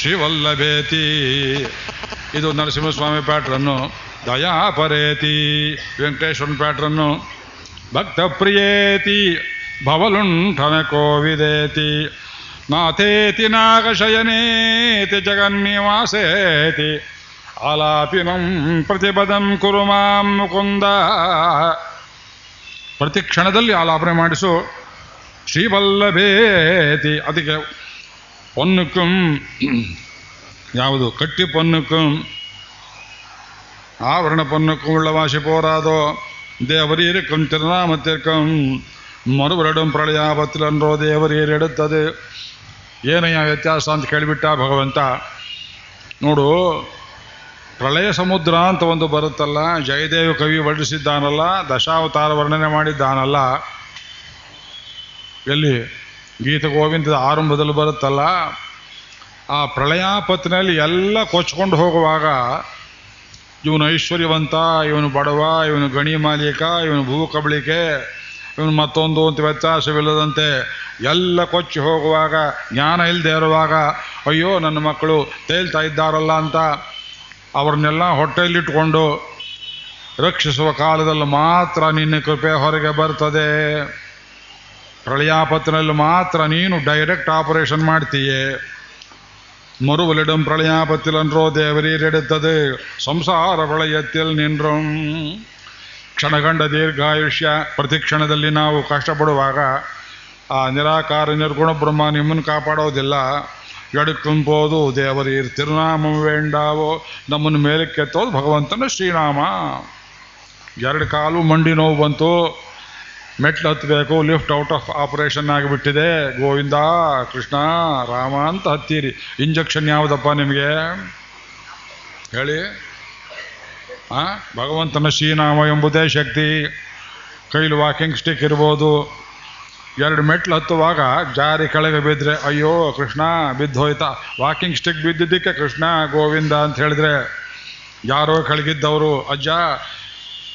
ಶ್ರೀವಲ್ಲಭೇತಿ ಇದು ನರಸಿಂಹಸ್ವಾಮಿ ಪ್ಯಾಟ್ರನ್ನು ದಯಾಪರೇತಿ. ವೆಂಕಟೇಶ್ವರನ ಪ್ಯಾಟ್ರನ್ನು ಭಕ್ತ ಪ್ರಿಯೇತಿ ಭವಲುಂಠನ ಕೋವಿದೇತಿ. ನಾಥೇತಿ ನಾಗಶಯನೇತಿ ಜಗನ್ನಿವಾಸೇತಿ. ಆಲಾಪಿನಂ ಪ್ರತಿಪದಂ ಕುರು ಮಾಂ ಮುಕುಂದ. ಪ್ರತಿ ಕ್ಷಣದಲ್ಲಿ ಆಲಾಪನೆ ಮಾಡಿಸು ಶ್ರೀವಲ್ಲಭೇತಿ ಅದಕ್ಕೆ பொண்ணுக்கும் ಯಾವುದು ಕಟ್ಟಿ பொண்ணுக்கும் ஆவரண பொண்ணுக்கும் உள்ள வாசி போராதோ தேவரீருக்கும் திருநாமத்திற்கும் மறுவரிடம் ಪ್ರಳಯಾಪತ್ತಿಲನ್ರೋ ದೇವರೀರು ಎಡುತ್ತದೆ ಏನಯ್ಯ ವ್ಯತ್ಯಾಸ ಅಂತ ಕೇಳಿಬಿಟ್ಟ ಭಗವಂತ ನೋಡು ಪ್ರಳಯ ಸಮುದ್ರ ಅಂತ ಒಂದು ಬರುತ್ತಲ್ಲ ಜಯದೇವ ಕವಿ ವರ್ಣಿಸಿದ್ದಾನಲ್ಲ ದಶಾವತಾರ ವರ್ಣನೆ ಮಾಡಿದ್ದಾನಲ್ಲ ಎಲ್ಲಿ ಗೀತ ಗೋವಿಂದದ ಆರಂಭದಲ್ಲಿ ಬರುತ್ತಲ್ಲ, ಆ ಪ್ರಳಯಾಪತ್ತಿನಲ್ಲಿ ಎಲ್ಲ ಕೊಚ್ಕೊಂಡು ಹೋಗುವಾಗ ಇವನು ಐಶ್ವರ್ಯವಂತ, ಇವನು ಬಡವ, ಇವನು ಗಣಿ ಮಾಲೀಕ, ಇವನು ಭೂ ಕಬಳಿಕೆ, ಇವನು ಮತ್ತೊಂದು ಅಂತ ವ್ಯತ್ಯಾಸವಿಲ್ಲದಂತೆ ಎಲ್ಲ ಕೊಚ್ಚಿ ಹೋಗುವಾಗ, ಜ್ಞಾನ ಇಲ್ಲದೆ ಇರುವಾಗ, ಅಯ್ಯೋ ನನ್ನ ಮಕ್ಕಳು ತೇಲ್ತಾ ಇದ್ದಾರಲ್ಲ ಅಂತ ಅವ್ರನ್ನೆಲ್ಲ ಹೊಟ್ಟೆಯಲ್ಲಿಟ್ಕೊಂಡು ರಕ್ಷಿಸುವ ಕಾಲದಲ್ಲಿ ಮಾತ್ರ ನಿನ್ನ ಕೃಪೆ ಹೊರಗೆ ಬರ್ತದೆ. ಪ್ರಳಯಾಪತ್ತಿನಲ್ಲಿ ಮಾತ್ರ ನೀನು ಡೈರೆಕ್ಟ್ ಆಪರೇಷನ್ ಮಾಡ್ತೀಯೇ? ಮರುವಲಿಡಂ ಪ್ರಳಯಾಪತ್ತಿಲ್ ಅನ್ರೋ ದೇವರೀರಿಡುತ್ತದೆ ಸಂಸಾರ ಪ್ರಳಯತ್ತಿಲ್ வளையத்தில் ಕ್ಷಣಗಂಡ ದೀರ್ಘಾಯುಷ್ಯ ಪ್ರತಿ ಕ್ಷಣದಲ್ಲಿ ನಾವು ಕಷ್ಟಪಡುವಾಗ ಆ ನಿರಾಕಾರ ನಿರ್ಗುಣ ಬ್ರಹ್ಮ ನಿಮ್ಮನ್ನು ಕಾಪಾಡೋದಿಲ್ಲ. ಎಡುಕುಂಬೋದು ದೇವರೀರ್ ತಿರುನಾಮ ವೇಂಡಾವೋ. ನಮ್ಮನ್ನು ಮೇಲಕ್ಕೆತ್ತೋದು ಭಗವಂತನ ಶ್ರೀನಾಮ. ಎರಡು ಕಾಲು ಮಂಡಿ ನೋವು ಬಂತು. ಮೆಟ್ಲು ಹತ್ತಬೇಕು ಲಿಫ್ಟ್ ಔಟ್ ಆಫ್ ಆಪರೇಷನ್ ಆಗಿಬಿಟ್ಟಿದೆ. ಗೋವಿಂದ, ಕೃಷ್ಣ, ರಾಮ ಅಂತ ಹತ್ತೀರಿ. ಇಂಜೆಕ್ಷನ್ ಯಾವುದಪ್ಪ ನಿಮಗೆ? ಹೇಳಿ. ಆ? ಭಗವಂತನ ಶ್ರೀನಾಮ ಎಂಬುದೇ ಶಕ್ತಿ. ಕೈಲಿ ವಾಕಿಂಗ್ ಸ್ಟಿಕ್ ಇರ್ಬೋದು. ಎರಡು ಮೆಟ್ಲು ಹತ್ತುವಾಗ ಜಾರಿ ಕೆಳಗೆ ಬಿದ್ದರೆ ಅಯ್ಯೋ, ಕೃಷ್ಣ ಬಿದ್ದೋಯ್ತಾ ವಾಕಿಂಗ್ ಸ್ಟಿಕ್ ಬಿದ್ದಿದ್ದಕ್ಕೆ ಕೃಷ್ಣ, ಗೋವಿಂದ ಅಂತ ಹೇಳಿದ್ರೆ, ಯಾರೋ ಕೆಳಗಿದ್ದವರು, ಅಜ್ಜ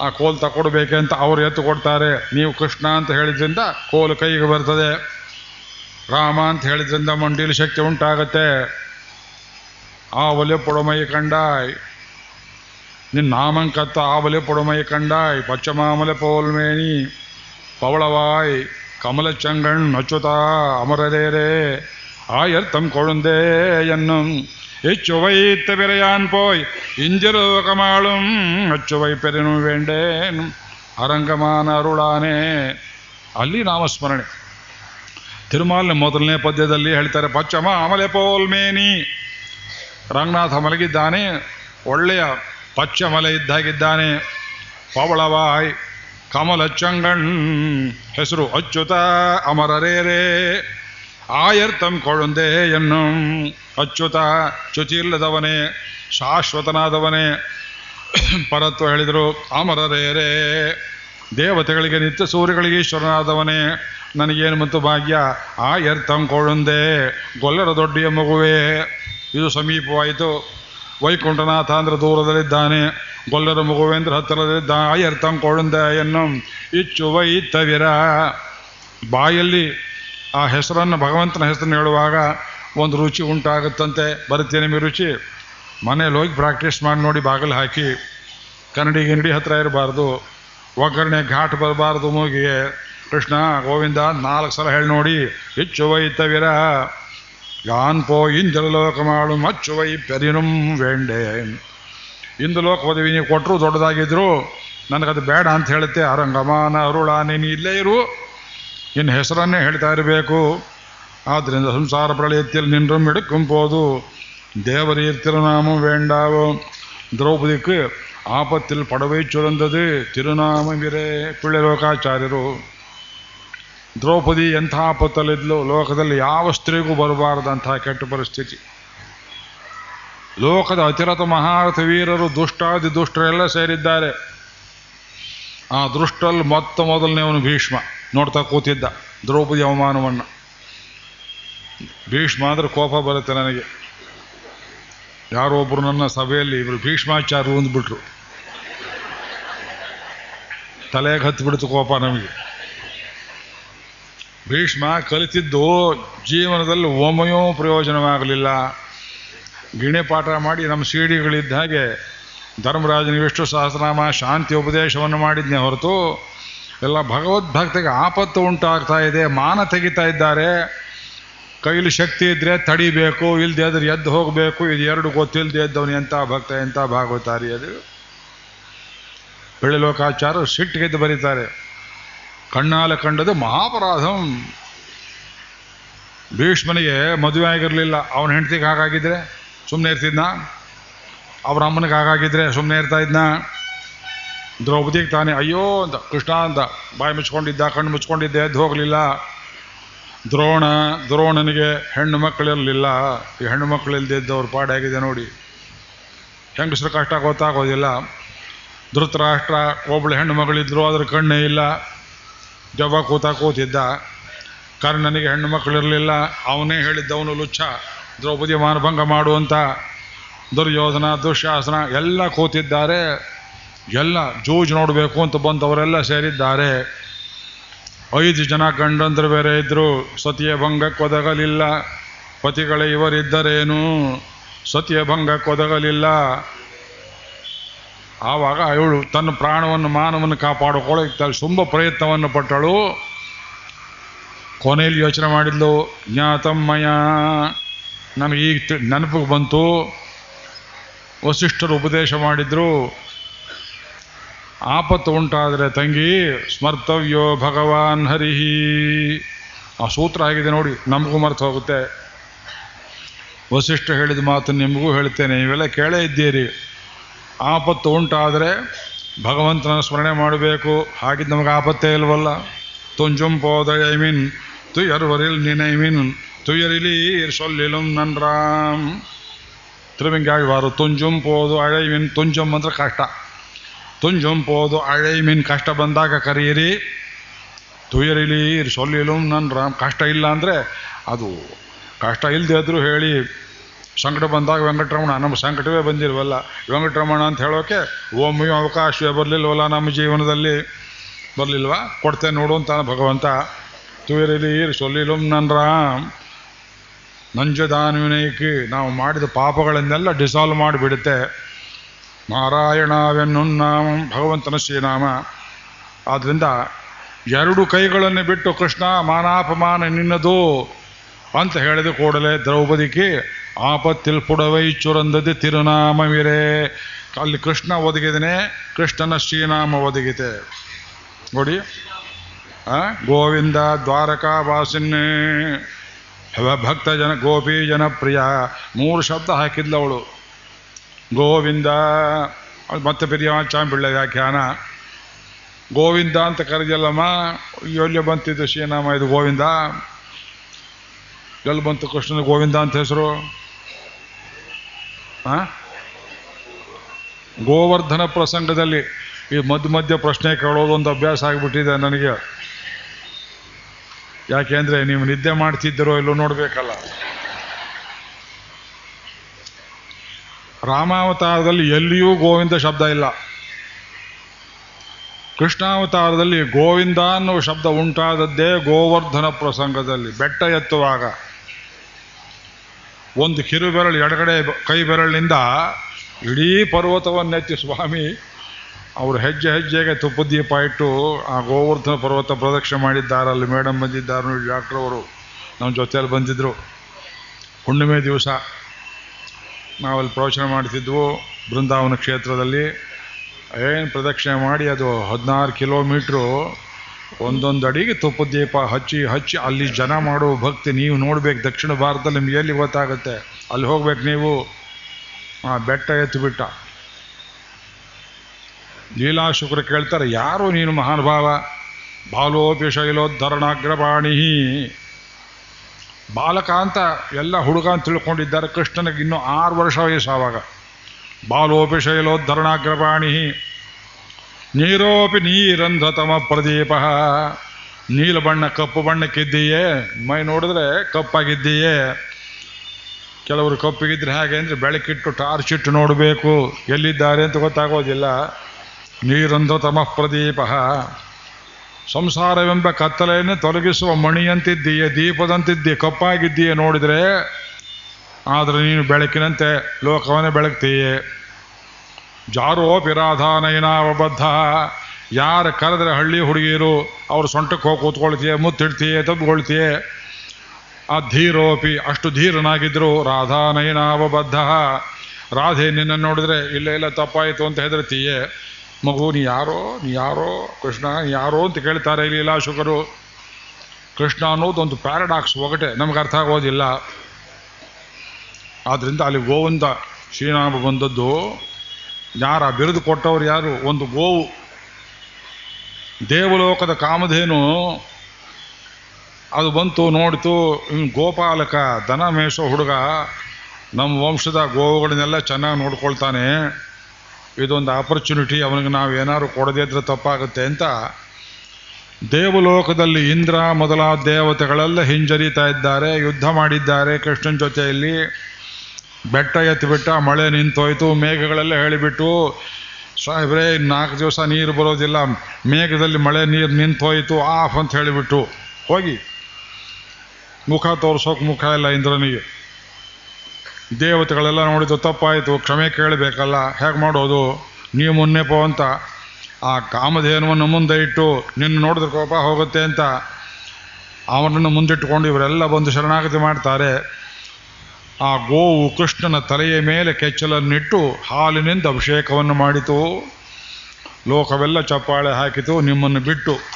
ಆ ಕೋಲ್ ತಕೊಡ್ಬೇಕೆ ಅಂತ ಅವರು ಎತ್ತು ಕೊಡ್ತಾರೆ. ನೀವು ಕೃಷ್ಣ ಅಂತ ಹೇಳಿದ್ರಿಂದ ಕೋಲು ಕೈಗೆ ಬರ್ತದೆ. ರಾಮ ಅಂತ ಹೇಳಿದ್ರಿಂದ ಮಂಡಿಲು ಶಕ್ತಿ ಉಂಟಾಗತ್ತೆ. ಆ ಒಲೆ ಪುಡಮೈ ಕಂಡಾಯ್. ನಿನ್ನ ನಾಮಂಕತ್ತ ಆ ಒಲೆ ಪುಡಮೈ ಕಂಡಾಯ್. ಪಚ್ಚಮಾಮಲೆ ಪೋಲ್ಮೇಣಿ ಪವಳವಾಯ್. ಕಮಲ ಚಂಗಣ್ ಅಚ್ಯುತ ಅಮರರೇರೇ ಆಯರ್ಥಂ ಕೊಳುಂದೇ ಎನ್ನು. എച്ചുവൈത്ത പിറയാൻ പോയി ഇഞ്ചിറകമാളും അച്ചുവൈ പെരനു വേണ്ടേൻ ಅರಂಗಮಾನ ಅರುಳಾನೆ. ಅಲ್ಲಿ ನಾಮಸ್ಮರಣೆ. ತಿರುಮಾಲಿನ ಮೊದಲನೇ ಪದ್ಯದಲ್ಲಿ ಹೇಳ್ತಾರೆ ಪಚ್ಚಮ ಆಮಲೆ ಪೋಲ್ಮೇನಿ ರಂಗನಾಥ ಮಲಗಿದ್ದಾನೆ, ಒಳ್ಳೆಯ ಪಚ್ಚಮಲೆ ಇದ್ದಾಗಿದ್ದಾನೆ. ಪವಳವಾಯ್, ಕಮಲ ಚಂಗಣ್, ಹೆಸರು ಅಚ್ಚುತ ಅಮರರೇರೇ. ಆಯರ್ತಂ ಕೊಳಂದೆ ಎನ್ನು. ಅಚ್ಯುತ ಚ್ಯುತಿ ಇಲ್ಲದವನೇ ಶಾಶ್ವತನಾದವನೇ. ಪರತ್ವ ಹೇಳಿದರು ಅಮರರೇರೇ ದೇವತೆಗಳಿಗೆ, ನಿತ್ಯ ಸೂರ್ಯಗಳಿಗೆ ಈಶ್ವರನಾದವನೇ. ನನಗೇನು ಮತ್ತು ಭಾಗ್ಯ? ಆಯರ್ತಂ ಕೊಳುಂದೆ, ಗೊಲ್ಲರ ದೊಡ್ಡಿಯ ಮಗುವೇ. ಇದು ಸಮೀಪವಾಯಿತು. ವೈಕುಂಠನಾಥ ಅಂದ್ರೆ ದೂರದಲ್ಲಿದ್ದಾನೆ. ಗೊಲ್ಲರ ಮಗುವೇಂದ್ರ ಹತ್ತಿರದಲ್ಲಿದ್ದ ಆಯರ್ತಂ ಕೊಳುಂದೆ ಎನ್ನು. ಇಚ್ಚುವೈ ತವಿರ ಬಾಯಲ್ಲಿ ಆ ಹೆಸರನ್ನು ಭಗವಂತನ ಹೆಸರನ್ನು ಹೇಳುವಾಗ ಒಂದು ರುಚಿ ಉಂಟಾಗುತ್ತಂತೆ. ಬರುತ್ತೆ ನಿಮಗೆ ರುಚಿ? ಮನೇಲಿ ಹೋಗಿ ಪ್ರಾಕ್ಟೀಸ್ ಮಾಡಿ ನೋಡಿ ಬಾಗಿಲು ಹಾಕಿ. ಕನ್ನಡಿ ಗಿನ್ನಡಿ ಹತ್ರ ಇರಬಾರ್ದು. ಒಗ್ಗರಣೆ ಘಾಟ್ ಬರಬಾರ್ದು ಮೂಗಿಗೆ. ಕೃಷ್ಣ ಗೋವಿಂದ ನಾಲ್ಕು ಸಲ ಹೇಳಿ ನೋಡಿ. ಹೆಚ್ಚು ವೈತವಿರ ಯಾನ್ ಪೋ ಇಂದ್ರಲೋಕ ಮಾಡು, ಮಚ್ಚು ವೈ ಪೆರಿನುಂ ವೇಂಡೆ. ಇಂದು ಲೋಕ ಓದಿವಿ ನೀವು ಕೊಟ್ಟರು ದೊಡ್ಡದಾಗಿದ್ರು. ನನಗದು ಬೇಡ ಅಂತ ಹೇಳುತ್ತೆ. ಅರಂಗಮಾನ ಅರುಳ ನೀನು ಇಲ್ಲೇ ಇರು. ನಿನ್ನ ಹೆಸರನ್ನೇ ಹೇಳ್ತಾ ಇರಬೇಕು. ಆದ್ದರಿಂದ ಸಂಸಾರ பிரளயத்தில் நின்றும் எடுக்கும் போது தேவரீர் திருநாமம் வேண்டாவோ? திரௌபதிக்கு ஆபத்தில் படவை சுரந்தது திருநாமம் இரே ಲೋಕಾಚಾರ್ಯರು ದ್ರೌಪದಿ ಎಂಥ ಆಪತ್ತಲ್ಲಿದ್ಲು ಲೋಕದಲ್ಲಿ ಯಾವ ಸ್ತ್ರೀಗೂ ಬರಬಾರದಂತಹ ಕೆಟ್ಟ ಪರಿಸ್ಥಿತಿ ಲೋಕದ ಅತಿರಥ ಮಹಾರಥ ವೀರರು ದುಷ್ಟಾದಿ ದುಷ್ಟರೆಲ್ಲ ಸೇರಿದ್ದಾರೆ ಆ ದುಷ್ಟಲ್ಲಿ ಮೊತ್ತ ಮೊದಲನೇವನು ಭೀಷ್ಮ ನೋಡ್ತಾ ಕೂತಿದ್ದ ದ್ರೌಪದಿ ಅವಮಾನವನ್ನ ಭೀಷ್ಮ ಅಂದ್ರೆ ಕೋಪ ಬರುತ್ತೆ ನನಗೆ. ಯಾರೋ ಒಬ್ಬರು ನನ್ನ ಸಭೆಯಲ್ಲಿ ಇವರು ಭೀಷ್ಮಾಚಾರ್ಯರು ಅಂದ್ಬಿಟ್ರು. ತಲೆಗೆ ಹತ್ತಿಬಿಡ್ತು ಕೋಪ ನಮಗೆ. ಭೀಷ್ಮ ಕಲಿತಿದ್ದು ಜೀವನದಲ್ಲಿ ಒಮ್ಮೆಯೂ ಪ್ರಯೋಜನವಾಗಲಿಲ್ಲ. ಗಿಣೆ ಪಾಠ ಮಾಡಿ ನಮ್ಮ ಸಿಡಿಗಳಿದ್ದ ಹಾಗೆ ಧರ್ಮರಾಜನಿಗೆ ವಿಷ್ಣು ಸಹಸ್ರನಾಮ ಶಾಂತಿ ಉಪದೇಶವನ್ನು ಮಾಡಿದ್ನೇ ಹೊರತು ಎಲ್ಲ ಭಗವದ್ಭಕ್ತಿಗೆ ಆಪತ್ತು ಉಂಟಾಗ್ತಾ ಇದೆ, ಮಾನ ತೆಗಿತಾ ಇದ್ದಾರೆ. ಕೈಲಿ ಶಕ್ತಿ ಇದ್ರೆ ತಡಿಬೇಕು ಇಲ್ಲದೆ ಆದ್ರೆ ಎದ್ದು ಹೋಗಬೇಕು, ಇದು ಎರಡು ಗೊತ್ತಿಲ್ಲದೆ ಎದ್ದವನು ಎಂಥ ಭಕ್ತ ಎಂಥ ಭಾಗವತಾರಿ ಅದು. ಬೆಳ್ಳಿಲೋಕಾಚಾರ ಸಿಟ್ಟಿಗೆದ್ದು ಬರೀತಾರೆ, ಕಣ್ಣಾಲ ಕಂಡದು ಮಹಾಪರಾಧಂ. ಭೀಷ್ಮನಿಗೆ ಮದುವೆ ಆಗಿರಲಿಲ್ಲ, ಅವನ ಹೆಂಡತಿಗೆ ಹಾಗಾಗಿದ್ರೆ ಸುಮ್ಮನೆ ಇರ್ತಿದ್ನ? ಅವ್ರ ಅಮ್ಮನಿಗೆ ಹಾಗಾಗಿದ್ರೆ ಸುಮ್ಮನೆ ಇರ್ತಾ ಇದ್ನ? ದ್ರೌಪದಿಗೆ ತಾನೇ, ಅಯ್ಯೋ ಅಂತ, ಕೃಷ್ಣ ಅಂತ, ಬಾಯಿ ಮುಚ್ಕೊಂಡಿದ್ದ, ಕಣ್ಣು ಮುಚ್ಕೊಂಡಿದ್ದೆ, ಎದ್ದು ಹೋಗಲಿಲ್ಲ. ದ್ರೋಣ, ದ್ರೋಣನಿಗೆ ಹೆಣ್ಣು ಮಕ್ಕಳಿರಲಿಲ್ಲ. ಈ ಹೆಣ್ಣು ಮಕ್ಕಳಿಲ್ದಿದ್ದವ್ರ ಪಾಡಾಗಿದೆ ನೋಡಿ. ಹೆಂಗಸರು ಕಷ್ಟ ಗೊತ್ತಾಗೋದಿಲ್ಲ. ಧೃತರಾಷ್ಟ್ರ ಒಬ್ಬಳು ಹೆಣ್ಣು ಮಗಳಿದ್ರು ಅದ್ರ ಕಣ್ಣೇ ಇಲ್ಲ. ಜವ ಕೂತ ಕೂತಿದ್ದ. ಕರ್ಣನಿಗೆ ಹೆಣ್ಣು ಮಕ್ಕಳಿರಲಿಲ್ಲ. ಅವನೇ ಹೇಳಿದ್ದವನು ಲುಚ್ಛ. ದ್ರೌಪದಿ ಮಾನಭಂಗ ಮಾಡುವಂಥ ದುರ್ಯೋಧನ ದುಶ್ಯಾಸನ ಎಲ್ಲ ಕೂತಿದ್ದಾರೆ. ಎಲ್ಲ ಜೂಜ್ ನೋಡಬೇಕು ಅಂತ ಬಂದವರೆಲ್ಲ ಸೇರಿದ್ದಾರೆ. ಐದು ಜನ ಗಂಡಂದ್ರು ಬೇರೆ ಇದ್ರು, ಸತಿಯ ಭಂಗಕ್ಕೆ ಒದಗಲಿಲ್ಲ ಪತಿಗಳ, ಇವರಿದ್ದರೇನು? ಸತಿಯ ಭಂಗಕ್ಕೆ ಒದಗಲಿಲ್ಲ ಆವಾಗ ಇವಳು ತನ್ನ ಪ್ರಾಣವನ್ನು ಮಾನವನ್ನು ಕಾಪಾಡಿಕೊಳ್ಳಕ್ಕೆ ತುಂಬ ಪ್ರಯತ್ನವನ್ನು ಪಟ್ಟಳು. ಕೊನೆಯಲ್ಲಿ ಯೋಚನೆ ಮಾಡಿದ್ಲು ಜ್ಞಾತಮ್ಮಯ ನಮಗೆ ಈಗ ನೆನಪಿಗೆ ಬಂತು. ವಸಿಷ್ಠರು ಉಪದೇಶ ಮಾಡಿದ್ರು. ಆಪತ್ತು ಉಂಟಾದರೆ ತಂಗಿ, ಸ್ಮರ್ತವ್ಯೋ ಭಗವಾನ್ ಹರಿಹಿ. ಆ ಸೂತ್ರ ಆಗಿದೆ ನೋಡಿ, ನಮಗೂ ಮರ್ತು ಹೋಗುತ್ತೆ. ವಸಿಷ್ಠ ಹೇಳಿದ ಮಾತು ನಿಮಗೂ ಹೇಳ್ತೇನೆ ನೀವೆಲ್ಲ ಕೇಳೇ ಇದ್ದೀರಿ. ಆಪತ್ತು ಉಂಟಾದರೆ ಭಗವಂತನ ಸ್ಮರಣೆ ಮಾಡಬೇಕು. ಹಾಗಿದ್ದು ನಮಗೆ ಆಪತ್ತೇ ಇಲ್ವಲ್ಲ? ತುಂಜುಂ ಪೋದಯಮಿನ್ ತುಯರ್ವರಿಲ್ ಮೀನ್ ತುಯರಿಲಿ ಸೊಲ್ಲಿಲುಂ ನನ್ ರಾಮ್ ತಿರುವಿಂಗಾಳ್ವಾರು ತುಂಜುಂ ಪೋದು ಮೀನ್ ತುಂಜುಂ ಅಂದ್ರೆ ಕಷ್ಟ. ತುಂಜುಂ ಹಳೆ ಮೀನು ಕಷ್ಟ ಬಂದಾಗ ಕರೆಯಿರಿ ತುಯರಿಲಿ ಸೊಲ್ಲಿಲು ನನ್ನ ರಾಮ್ ಕಷ್ಟ ಇಲ್ಲ ಅಂದರೆ ಅದು ಕಷ್ಟ ಇಲ್ಲದೆ ಆದರೂ ಹೇಳಿ ಸಂಕಟ ಬಂದಾಗ ವೆಂಕಟರಮಣ ನಮ್ಮ ಸಂಕಟವೇ ಬಂದಿಲ್ವಲ್ಲ ವೆಂಕಟರಮಣ ಅಂತ ಹೇಳೋಕೆ ಒಮ್ಮೆ ಅವಕಾಶವೇ ಬರಲಿಲ್ವಲ್ಲ ನಮ್ಮ ಜೀವನದಲ್ಲಿ ಬರಲಿಲ್ವಾ ಕೊಡ್ತೇನೆ ನೋಡು ಅಂತ ಭಗವಂತ ತುಯರಿಲಿ ಸೊಲ್ಲಿಲು ನನ್ನ ರಾಮ್ ನಂಜದಾನುವಿನೈಕಿ ನಾವು ಮಾಡಿದ ಪಾಪಗಳನ್ನೆಲ್ಲ ಡಿಸಾಲ್ವ್ ಮಾಡಿಬಿಡುತ್ತೆ ನಾರಾಯಣವೆನ್ನು ನಾಮ, ಭಗವಂತನ ಶ್ರೀನಾಮ. ಆದ್ದರಿಂದ ಎರಡು ಕೈಗಳನ್ನು ಬಿಟ್ಟು ಕೃಷ್ಣ, ಮಾನಾಪಮಾನ ನಿನ್ನದು ಅಂತ ಹೇಳಿದ ಕೂಡಲೇ ದ್ರೌಪದಿಗೆ ಆಪತ್ತಿಲ್ ಪುಡವೈ ಚುರಂದದಿ ತಿರುನಾಮವಿರೇ. ಅಲ್ಲಿ ಕೃಷ್ಣ ಒದಗಿದನೆ, ಕೃಷ್ಣನ ಶ್ರೀನಾಮ ಒದಗಿದೆ ನೋಡಿ ಗೋವಿಂದ, ದ್ವಾರಕಾ ವಾಸಿನ್ನೇ ಭಕ್ತ ಜನ ಗೋಪಿ ಜನಪ್ರಿಯ ಮೂರು ಶಬ್ದ ಹಾಕಿದ್ಲು ಅವಳು. ಗೋವಿಂದ ಮತ್ತೆ ಪೆರಿಯಾಚಾಂ ಬಿಳ್ಳ ವ್ಯಾಖ್ಯಾನ? ಗೋವಿಂದ ಅಂತ ಕರೆದಿಲ್ಲಮ್ಮ, ಎಲ್ಲಿ ಬಂತಿದ್ದು ಶ್ರೀನಾಮ ಇದು ಗೋವಿಂದ? ಎಲ್ಲಿ ಬಂತು ಕೃಷ್ಣನ ಗೋವಿಂದ ಅಂತ ಹೆಸರು? ಗೋವರ್ಧನ ಪ್ರಸಂಗದಲ್ಲಿ ಈ ಮಧ್ಯ ಮಧ್ಯ ಪ್ರಶ್ನೆ ಕೇಳೋದು ಒಂದು ಅಭ್ಯಾಸ ಆಗಿಬಿಟ್ಟಿದೆ ನನಗೆ. ಯಾಕೆಂದ್ರೆ ನೀವು ನಿದ್ದೆ ಮಾಡ್ತಿದ್ದರೋ ಇಲ್ಲೋ ನೋಡ್ಬೇಕಲ್ಲ. ರಾಮಾವತಾರದಲ್ಲಿ ಎಲ್ಲಿಯೂ ಗೋವಿಂದ ಶಬ್ದ ಇಲ್ಲ. ಕೃಷ್ಣಾವತಾರದಲ್ಲಿ ಗೋವಿಂದ ಅನ್ನುವ ಶಬ್ದ ಉಂಟಾದದ್ದೇ ಗೋವರ್ಧನ ಪ್ರಸಂಗದಲ್ಲಿ, ಬೆಟ್ಟ ಎತ್ತುವಾಗ. ಒಂದು ಕಿರುಬೆರಳು ಎಡಗಡೆ ಕೈ ಬೆರಳಿನಿಂದ ಇಡೀ ಪರ್ವತವನ್ನೆತ್ತಿ ಸ್ವಾಮಿ, ಅವರು ಹೆಜ್ಜೆ ಹೆಜ್ಜೆಗೆ ತುಪ್ಪದೀಪ ಇಟ್ಟು ಆ ಗೋವರ್ಧನ ಪರ್ವತ ಪ್ರದಕ್ಷಿಣೆ ಮಾಡಿದ್ದಾರೆ. ಅಲ್ಲಿ ಮೇಡಮ್ ಬಂದಿದ್ದಾರೆ ಡಾಕ್ಟ್ರವರು. ನಮ್ಮ ಜೊತೆಯಲ್ಲಿ ಬಂದಿದ್ದರು ಹುಣ್ಣಿಮೆ ದಿವಸ. ನಾವಲ್ಲಿ ಪ್ರವಚನ ಮಾಡ್ತಿದ್ವು ಬೃಂದಾವನ ಕ್ಷೇತ್ರದಲ್ಲಿ. ಏನು ಪ್ರದಕ್ಷಿಣೆ ಮಾಡಿ ಅದು ಹದಿನಾರು ಕಿಲೋಮೀಟ್ರು ಒಂದೊಂದು ಅಡಿಗೆ ತುಪ್ಪ ದೀಪ ಹಚ್ಚಿ ಹಚ್ಚಿ ಅಲ್ಲಿ ಜನ ಮಾಡೋ ಭಕ್ತಿ ನೀವು ನೋಡ್ಬೇಕು. ದಕ್ಷಿಣ ಭಾರತದಲ್ಲಿ ನಿಮ್ಗೆ ಎಲ್ಲಿ ಗೊತ್ತಾಗುತ್ತೆ? ಅಲ್ಲಿ ಹೋಗ್ಬೇಕು ನೀವು. ಆ ಬೆಟ್ಟ ಎತ್ತು ಬಿಟ್ಟ ಲೀಲಾ ಶುಕ್ರ ಕೇಳ್ತಾರೆ, ಯಾರು ನೀನು ಮಹಾನುಭಾವ ಬಾಲೋಪಿ ಶೈಲೋದ್ಧರಣಾಗ್ರಪಾಣಿ ಬಾಲಕ ಅಂತ ಎಲ್ಲ ಹುಡುಗ ಅಂತ ತಿಳ್ಕೊಂಡಿದ್ದಾರೆ. ಕೃಷ್ಣನಿಗೆ ಇನ್ನೂ ಆರು ವರ್ಷ ವಯಸ್ಸು ಆವಾಗ. ಬಾಲೋಪಿ ಶೈಲೋದ್ಧರಣಾಗ್ರಪಾಣಿ ನೀರೋಪಿ ನೀರಂಧ್ರತಮ ಪ್ರದೀಪ. ನೀಲ ಬಣ್ಣ, ಕಪ್ಪು ಬಣ್ಣಕ್ಕಿದ್ದೀಯೇ ಮೈ ನೋಡಿದ್ರೆ ಕಪ್ಪಾಗಿದ್ದೀಯೇ? ಕೆಲವರು ಕಪ್ಪಿಗಿದ್ರೆ ಹಾಗೆ ಅಂದರೆ ಬೆಳಕಿಟ್ಟು, ಟಾರ್ಚ್ ಇಟ್ಟು ನೋಡಬೇಕು. ಎಲ್ಲಿದ್ದಾರೆ ಅಂತ ಗೊತ್ತಾಗೋದಿಲ್ಲ. ನೀರಂಧ್ರತಮ ಪ್ರದೀಪ. ಸಂಸಾರವೆಂಬ ಕತ್ತಲೆಯನ್ನು ತೊಲಗಿಸುವ ಮಣಿಯಂತಿದ್ದೀಯೆ, ದೀಪದಂತಿದ್ದೀಯ, ಕಪ್ಪಾಗಿದ್ದೀಯ ನೋಡಿದರೆ, ಆದರೆ ನೀನು ಬೆಳಕಿನಂತೆ ಲೋಕವನ್ನೇ ಬೆಳಗ್ತೀಯೇ. ಜಾರೋ ಪಿರಾಧಾನೈನಾವಬದ್ಧ ಯಾರು ಕರೆದ್ರೆ ಹಳ್ಳಿ ಹುಡುಗಿಯರು ಅವ್ರ ಸೊಂಟಕ್ಕೆ ಹೋಗಿ ಕೂತ್ಕೊಳ್ತೀಯ, ಮುತ್ತಿಡ್ತೀಯೇ, ತಬ್ಕೊಳ್ತೀಯೇ. ಆ ಧೀರೋಪಿ ಅಷ್ಟು ಧೀರನಾಗಿದ್ರು ರಾಧಾನಯನಾವಬದ್ಧ ರಾಧೆ ನಿನ್ನ ನೋಡಿದ್ರೆ, ಇಲ್ಲ ಇಲ್ಲ, ತಪ್ಪಾಯಿತು ಅಂತ ಹೆದರ್ತೀಯೇ. ಮಗು, ನೀ ಯಾರೋ ನೀ ಯಾರೋ, ಕೃಷ್ಣ ಯಾರೋ ಅಂತ ಕೇಳ್ತಾರೆ ಇಲ್ಲಿ ಲೀಲಾಶುಕರು ಕೃಷ್ಣ ಅನ್ನೋದು ಒಂದು ಪ್ಯಾರಡಾಕ್ಸ್ ಒಗಟೆ. ನಮ್ಗೆ ಅರ್ಥ ಆಗೋದಿಲ್ಲ. ಆದ್ದರಿಂದ ಅಲ್ಲಿ ಗೋವಿಂದ ಶ್ರೀನಾಮ ಬಂದದ್ದು. ಯಾರ ಬಿರುದು ಕೊಟ್ಟವ್ರು ಯಾರು? ಒಂದು ಗೋವು. ದೇವಲೋಕದ ಕಾಮಧೇನು. ಅದು ಬಂತು, ನೋಡಿತು ಗೋಪಾಲಕ ದನ ಮೇಷ ಹುಡುಗ. ನಮ್ಮ ವಂಶದ ಗೋವುಗಳನ್ನೆಲ್ಲ ಚೆನ್ನಾಗಿ ನೋಡ್ಕೊಳ್ತಾನೆ. ಇದೊಂದು ಆಪರ್ಚುನಿಟಿ ಅವನಿಗೆ ನಾವು ಏನಾದ್ರು ಕೊಡದೇ ಇದ್ರೆ ತಪ್ಪಾಗುತ್ತೆ ಅಂತ ದೇವಲೋಕದಲ್ಲಿ ಇಂದ್ರ ಮೊದಲಾದ ದೇವತೆಗಳೆಲ್ಲ ಹಿಂಜರಿತಾ ಇದ್ದಾರೆ, ಯುದ್ಧ ಮಾಡಿದ್ದಾರೆ. ಕೃಷ್ಣನ ಜೊತೆಯಲ್ಲಿ ಬೆಟ್ಟ ಎತ್ತಿಬಿಟ್ಟ, ಮಳೆ ನಿಂತೋಯ್ತು, ಮೇಘಗಳೆಲ್ಲ ಹೇಳಿಬಿಟ್ಟು, ಸಾಹೇಬ್ರೆ, ನಾಲ್ಕು ದಿವಸ ನೀರು ಬರೋದಿಲ್ಲ, ಮೇಘದಲ್ಲಿ ಮಳೆ ನೀರು ನಿಂತೋಯ್ತು, ಆಫ್ ಅಂತ ಹೇಳಿಬಿಟ್ಟು ಹೋಗಿ. ಮುಖ ತೋರ್ಸೋಕೆ ಮುಖ ಇಲ್ಲ ಇಂದ್ರನಿಗೆ. ದೇವತೆಗಳೆಲ್ಲ ನೋಡಿದ್ದು ತಪ್ಪಾಯಿತು, ಕ್ಷಮೆ ಕೇಳಬೇಕಲ್ಲ, ಹೇಗೆ ಮಾಡೋದು? ನೀವು ಮೊನ್ನೆ ಪೋ ಅಂತ. ಆ ಕಾಮಧೇನವನ್ನು ಮುಂದೆ ಇಟ್ಟು ನಿನ್ನ ನೋಡಿದ್ರೆ ಕೋಪ ಹೋಗುತ್ತೆ ಅಂತ ಅವನನ್ನು ಮುಂದಿಟ್ಟುಕೊಂಡು ಇವರೆಲ್ಲ ಬಂದು ಶರಣಾಗತಿ ಮಾಡ್ತಾರೆ. ಆ ಗೋವು ಕೃಷ್ಣನ ತಲೆಯ ಮೇಲೆ ಕೆಚ್ಚಲನ್ನಿಟ್ಟು ಹಾಲಿನಿಂದ ಅಭಿಷೇಕವನ್ನು ಮಾಡಿತು. ಲೋಕವೆಲ್ಲ ಚಪ್ಪಾಳೆ ಹಾಕಿತು, ನಿಮ್ಮನ್ನು ಬಿಟ್ಟು.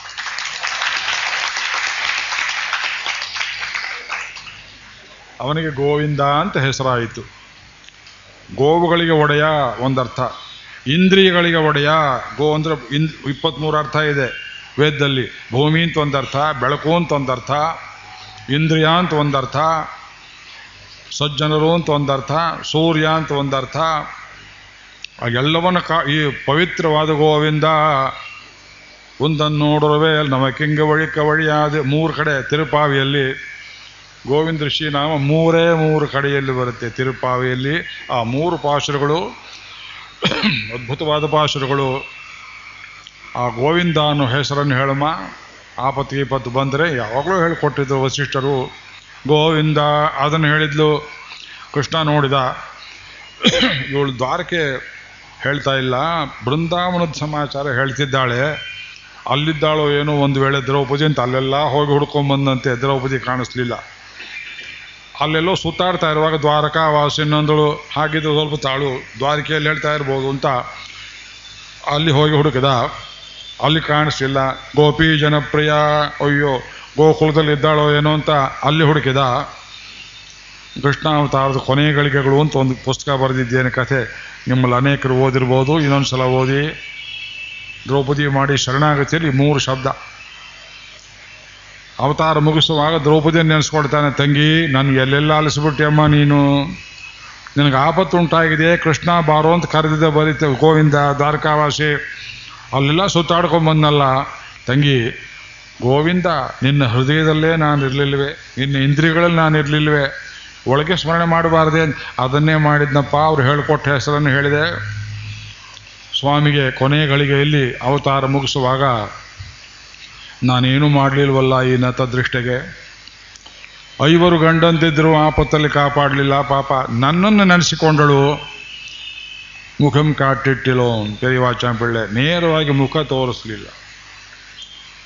ಅವನಿಗೆ ಗೋವಿಂದ ಅಂತ ಹೆಸರಾಯಿತು. ಗೋವುಗಳಿಗೆ ಒಡೆಯ ಒಂದರ್ಥ. ಇಂದ್ರಿಯಗಳಿಗೆ ಒಡೆಯ ಗೋ ಅಂದರೆ ಇನ್ ಇಪ್ಪತ್ತ್ಮೂರು ಅರ್ಥ ಇದೆ. ವೇದದಲ್ಲಿ ಭೂಮಿ ಅಂತ ಒಂದರ್ಥ, ಬೆಳಕು ಅಂತ ಒಂದರ್ಥ, ಇಂದ್ರಿಯ ಅಂತ ಒಂದರ್ಥ, ಸಜ್ಜನರು ಅಂತ ಒಂದರ್ಥ, ಸೂರ್ಯ ಅಂತ ಒಂದರ್ಥ. ಎಲ್ಲವನ್ನು ಕಾ ಈ ಪವಿತ್ರವಾದ ಗೋವಿಂದ ಒಂದನ್ನು ನೋಡುರವೇ ನಮಕಿಂಗ ಕವಳಿ ಕವಳಿಯಾದ ಮೂರು ಕಡೆ ತಿರುಪಾವಿಯಲ್ಲಿ ಗೋವಿಂದ ಶ್ರೀನಾಮ ಮೂರೇ ಮೂರು ಕಡೆಯಲ್ಲಿ ಬರುತ್ತೆ ತಿರುಪಾವಿಯಲ್ಲಿ. ಆ ಮೂರು ಪಾಶುರಗಳು, ಅದ್ಭುತವಾದ ಪಾಶುರಗಳು. ಆ ಗೋವಿಂದ ಅನ್ನೋ ಹೆಸರನ್ನು ಹೇಳಮ್ಮ. ಆಪತ್ತು ಗೀಪತ್ತು ಬಂದರೆ ಯಾವಾಗಲೂ ಹೇಳಿಕೊಟ್ಟಿದ್ರು ವಸಿಷ್ಠರು. ಗೋವಿಂದ ಅದನ್ನು ಹೇಳಿದ್ಲು. ಕೃಷ್ಣ ನೋಡಿದ, ಇವಳು ದ್ವಾರಕೆ ಹೇಳ್ತಾ ಇಲ್ಲ. ಬೃಂದಾವನದ ಸಮಾಚಾರ ಹೇಳ್ತಿದ್ದಾಳೆ. ಅಲ್ಲಿದ್ದಾಳೋ ಏನೋ ಒಂದು ವೇಳೆ ದ್ರೌಪದಿ ಅಂತ ಅಲ್ಲೆಲ್ಲ ಹೋಗಿ ಹುಡ್ಕೊಂಬಂದಂತೆ ದ್ರೌಪದಿ ಕಾಣಿಸ್ಲಿಲ್ಲ. ಅಲ್ಲೆಲ್ಲೋ ಸುತ್ತಾಡ್ತಾ ಇರುವಾಗ ದ್ವಾರಕಾ ವಾಸಿನಂದಳು ಹಾಗಿದ್ದು ಸ್ವಲ್ಪ ತಾಳು ದ್ವಾರಕೆಯಲ್ಲಿ ಹೇಳ್ತಾ ಇರ್ಬೋದು ಅಂತ ಅಲ್ಲಿ ಹೋಗಿ ಹುಡುಕಿದ. ಅಲ್ಲಿ ಕಾಣಿಸ್ಲಿಲ್ಲ. ಗೋಪಿ ಜನಪ್ರಿಯ, ಅಯ್ಯೋ, ಗೋಕುಲದಲ್ಲಿ ಇದ್ದಾಳೋ ಏನೋ ಅಂತ ಅಲ್ಲಿ ಹುಡುಕಿದ. ಕೃಷ್ಣಾವತಾರದ ಕೊನೆ ಗಳಿಗೆಗಳು ಅಂತ ಒಂದು ಪುಸ್ತಕ ಬರೆದಿದ್ದೇನೆ ಕಥೆ. ನಿಮ್ಮಲ್ಲಿ ಅನೇಕರು ಓದಿರ್ಬೋದು. ಇನ್ನೊಂದು ಸಲ ಓದಿ ದ್ರೌಪದಿ ಮಾಡಿ ಶರಣಾಗತಿಯಲ್ಲಿ ಮೂರು ಶಬ್ದ. ಅವತಾರ ಮುಗಿಸುವಾಗ ದ್ರೌಪದಿಯನ್ನು ನೆನೆಸ್ಕೊಳ್ತಾನೆ, ತಂಗಿ ನನ್ಗೆ ಎಲ್ಲೆಲ್ಲ ಅಲಿಸ್ಬಿಟ್ಟಿಯಮ್ಮ ನೀನು? ನಿನಗೆ ಆಪತ್ತು ಉಂಟಾಗಿದೆ ಕೃಷ್ಣ ಬಾರೋ ಅಂತ ಕರೆದಿದ್ದೆ ಬರೀತೆ ಗೋವಿಂದ ದ್ವಾರಕಾವಾಸಿ. ಅಲ್ಲೆಲ್ಲ ಸುತ್ತಾಡ್ಕೊಂಬಂದಲ್ಲ ತಂಗಿ, ಗೋವಿಂದ, ನಿನ್ನ ಹೃದಯದಲ್ಲೇ ನಾನು ಇರಲಿಲ್ವೇ? ನಿನ್ನ ಇಂದ್ರಿಯಗಳಲ್ಲಿ ನಾನು ಇರಲಿಲ್ವೇ? ಒಳಗೆ ಸ್ಮರಣೆ ಮಾಡಬಾರ್ದೆ ಅದನ್ನೇ ಮಾಡಿದ್ನಪ್ಪ. ಅವ್ರು ಹೇಳ್ಕೊಟ್ಟ ಹೆಸರನ್ನು ಹೇಳಿದೆ. ಸ್ವಾಮಿಗೆ ಕೊನೆಯ ಗಳಿಗೆಯಲ್ಲಿ ಅವತಾರ ಮುಗಿಸುವಾಗ ನಾನೇನು ಮಾಡಲಿಲ್ವಲ್ಲ ಈ ನತದೃಷ್ಟಿಗೆ? ಐವರು ಗಂಡಂತಿದ್ರು ಆಪತ್ತಲ್ಲಿ ಕಾಪಾಡಲಿಲ್ಲ, ಪಾಪ ನನ್ನನ್ನು ನೆನೆಸಿಕೊಂಡಳು. ಮುಖಂ ಕಾಟಿಟ್ಟಿಲೋ ಪೆರಿವಾಚಾಂಪಿಳ್ಳೆ ನೇರವಾಗಿ ಮುಖ ತೋರಿಸಲಿಲ್ಲ.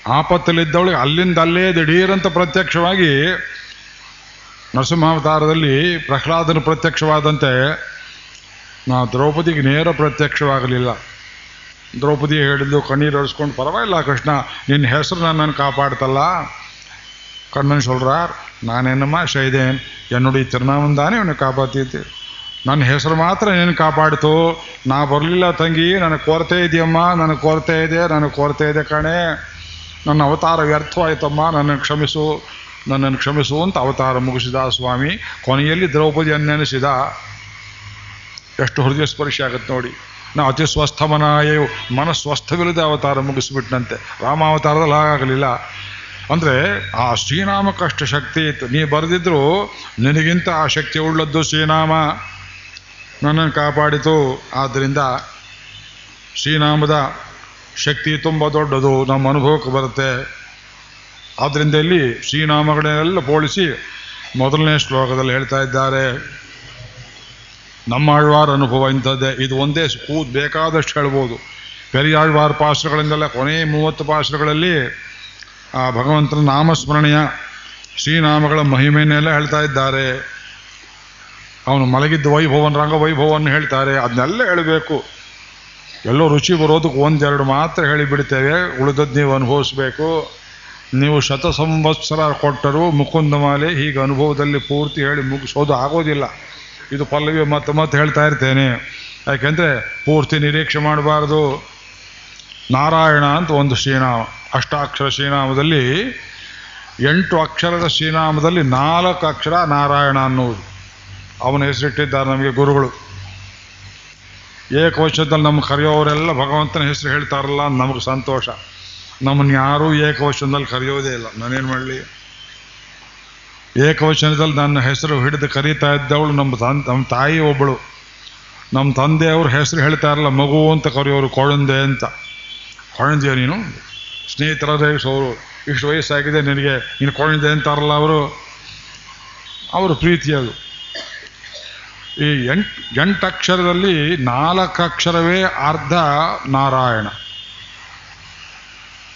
ಆಪತ್ತಲ್ಲಿದ್ದವಳಿಗೆ ಅಲ್ಲಿಂದ ಅಲ್ಲೇ ದಿಢೀರಂತ ಪ್ರತ್ಯಕ್ಷವಾಗಿ ನರಸಿಂಹಾವತಾರದಲ್ಲಿ ಪ್ರಹ್ಲಾದನ ಪ್ರತ್ಯಕ್ಷವಾದಂತೆ ನಾ ದ್ರೌಪದಿಗೆ ನೇರ ಪ್ರತ್ಯಕ್ಷವಾಗಲಿಲ್ಲ. ದ್ರೌಪದಿ ಹೇಳಿದ್ಲು ಕಣ್ಣೀರು ಹರಿಸ್ಕೊಂಡು ಪರವಾಗಿಲ್ಲ ಕೃಷ್ಣ ನಿನ್ನ ಹೆಸರು ನನ್ನನ್ನು ಕಾಪಾಡ್ತಲ್ಲ ಕಣ್ಣನ್ சொல்றார் ನಾನು ಏನಮ್ಮ ಶೈದೇನ್ என்னுடைய திருநாமம் தானே உன்னை ಕಾಪಾಡ್ತಿದ್ದೆ ನನ್ನ ಹೆಸರು ಮಾತ್ರ ನೀನು ಕಾಪಾಡಿತು ನಾ ಬರಲಿಲ್ಲ ತಂಗಿ ನನಗೆ ಕೊರತೆ ಇದೆಯಮ್ಮ ನನಗೆ ಕೊರತೆ ಇದೆ ನನಗೆ ಕೊರತೆ ಇದೆ ಕಣೆ ನನ್ನ ಅವತಾರ ವ್ಯರ್ಥವಾಯ್ತಮ್ಮ ನನ್ನನ್ನು ಕ್ಷಮಿಸು ನನ್ನನ್ನು ಕ್ಷಮಿಸು ಅಂತ ಅವತಾರ ಮುಗಿಸಿದ ಸ್ವಾಮಿ ಕೊನೆಯಲ್ಲಿ ದ್ರೌಪದಿಯನ್ನು ನೆನೆಸಿದ ಎಷ್ಟು ಹೃದಯ ಸ್ಪರ್ಶಿ ಆಗುತ್ತೆ ನೋಡಿ ನಾ ಅತಿ ಸ್ವಸ್ಥಮನಾಯ ಮನಸ್ವಸ್ಥವಿಲ್ಲದೆ ಅವತಾರ ಮುಗಿಸಿಬಿಟ್ಟನಂತೆ. ರಾಮಾವತಾರದಲ್ಲಿ ಹಾಗಾಗಲಿಲ್ಲ. ಅಂದರೆ ಆ ಶ್ರೀನಾಮಕ್ಕಷ್ಟು ಶಕ್ತಿ ಇತ್ತು. ನೀ ಬರೆದಿದ್ರು ನಿನಗಿಂತ ಆ ಶಕ್ತಿ ಉಳ್ಳದ್ದು ಶ್ರೀನಾಮ. ನನ್ನನ್ನು ಕಾಪಾಡಿತು. ಆದ್ದರಿಂದ ಶ್ರೀನಾಮದ ಶಕ್ತಿ ತುಂಬ ದೊಡ್ಡದು. ನಮ್ಮ ಅನುಭವಕ್ಕೆ ಬರುತ್ತೆ. ಆದ್ದರಿಂದ ಇಲ್ಲಿ ಶ್ರೀನಾಮಗಳನ್ನೆಲ್ಲ ಪೋಲಿಸಿ ಮೊದಲನೇ ಶ್ಲೋಕದಲ್ಲಿ ಹೇಳ್ತಾ ಇದ್ದಾರೆ. ನಮ್ಮ ಆಳ್ವಾರ ಅನುಭವ ಇಂಥದ್ದೇ. ಇದು ಒಂದೇ ಕೂದ್ ಬೇಕಾದಷ್ಟು ಹೇಳ್ಬೋದು. ಪೆರಿಯಾಳ್ವಾರ ಪಾಶ್ರಗಳಿಂದಲೇ ಕೊನೆ ಮೂವತ್ತು ಪಾಶ್ರಗಳಲ್ಲಿ ಆ, ಭಗವಂತನ ನಾಮಸ್ಮರಣೆಯ ಶ್ರೀನಾಮಗಳ ಮಹಿಮೆಯನ್ನೆಲ್ಲ ಹೇಳ್ತಾ ಇದ್ದಾರೆ. ಅವನು ಮಲಗಿದ್ದ ವೈಭವನ ರಂಗ ವೈಭವವನ್ನು ಹೇಳ್ತಾರೆ. ಅದನ್ನೆಲ್ಲ ಹೇಳಬೇಕು. ಎಲ್ಲೋ ರುಚಿ ಬರೋದಕ್ಕೆ ಒಂದೆರಡು ಮಾತ್ರ ಹೇಳಿಬಿಡ್ತೇವೆ. ಉಳಿದದ್ದು ನೀವು ಅನುಭವಿಸ್ಬೇಕು. ನೀವು ಶತ ಸಂವತ್ಸರ ಕೊಟ್ಟರು ಮುಕುಂದಮಾಲೆ ಹೀಗೆ ಅನುಭವದಲ್ಲಿ ಪೂರ್ತಿ ಹೇಳಿ ಮುಗಿಸೋದು ಆಗೋದಿಲ್ಲ. ಇದು ಪಲ್ಲವಿ ಮತ್ತೆ ಮತ್ತೆ ಹೇಳ್ತಾ ಇರ್ತೇನೆ. ಯಾಕೆಂದರೆ ಪೂರ್ತಿ ನಿರೀಕ್ಷೆ ಮಾಡಬಾರ್ದು. ನಾರಾಯಣ ಅಂತ ಒಂದು ಶ್ರೀನಾಮ, ಅಷ್ಟಾಕ್ಷರ ಶ್ರೀನಾಮದಲ್ಲಿ ಎಂಟು ಅಕ್ಷರದ ಶ್ರೀನಾಮದಲ್ಲಿ ನಾಲ್ಕು ಅಕ್ಷರ ನಾರಾಯಣ ಅನ್ನುವುದು. ಅವನ ಹೆಸರಿಟ್ಟಿದ್ದಾರೆ ನಮಗೆ ಗುರುಗಳು. ಏಕವಶದಲ್ಲಿ ನಮ್ಗೆ ಕರೆಯೋರೆಲ್ಲ ಭಗವಂತನ ಹೆಸರು ಹೇಳ್ತಾರಲ್ಲ, ನಮಗೆ ಸಂತೋಷ. ನಮ್ಮನ್ನು ಯಾರೂ ಏಕವಚನದಲ್ಲಿ ಕರೆಯೋದೇ ಇಲ್ಲ. ನಾನೇನು ಮಾಡಲಿ? ಏಕವಚನದಲ್ಲಿ ನನ್ನ ಹೆಸರು ಹಿಡಿದು ಕರೀತಾ ಇದ್ದವಳು, ನಮ್ಮ ತನ್ ನಮ್ಮ ತಾಯಿ ಒಬ್ಬಳು. ನಮ್ಮ ತಂದೆಯವರು ಹೆಸರು ಹೇಳ್ತಾ ಇರಲ್ಲ ಮಗು ಅಂತ ಕರೆಯೋರು ಕೊಳಂದೆ ಅಂತ. ಕೊಳಂದೆಯ ನೀನು? ಸ್ನೇಹಿತರೇ ಅವರು ಇಷ್ಟು ವಯಸ್ಸಾಗಿದೆ, ನಿನಗೆ ನೀನು ಕೊಳಂದೆ ಅಂತಾರಲ್ಲ ಅವರು. ಅವರು ಪ್ರೀತಿಯದು ಈ ಎಂಟ್ ಎಂಟು ಅಕ್ಷರದಲ್ಲಿ ನಾಲ್ಕು ಅಕ್ಷರವೇ ಅರ್ಧ ನಾರಾಯಣ.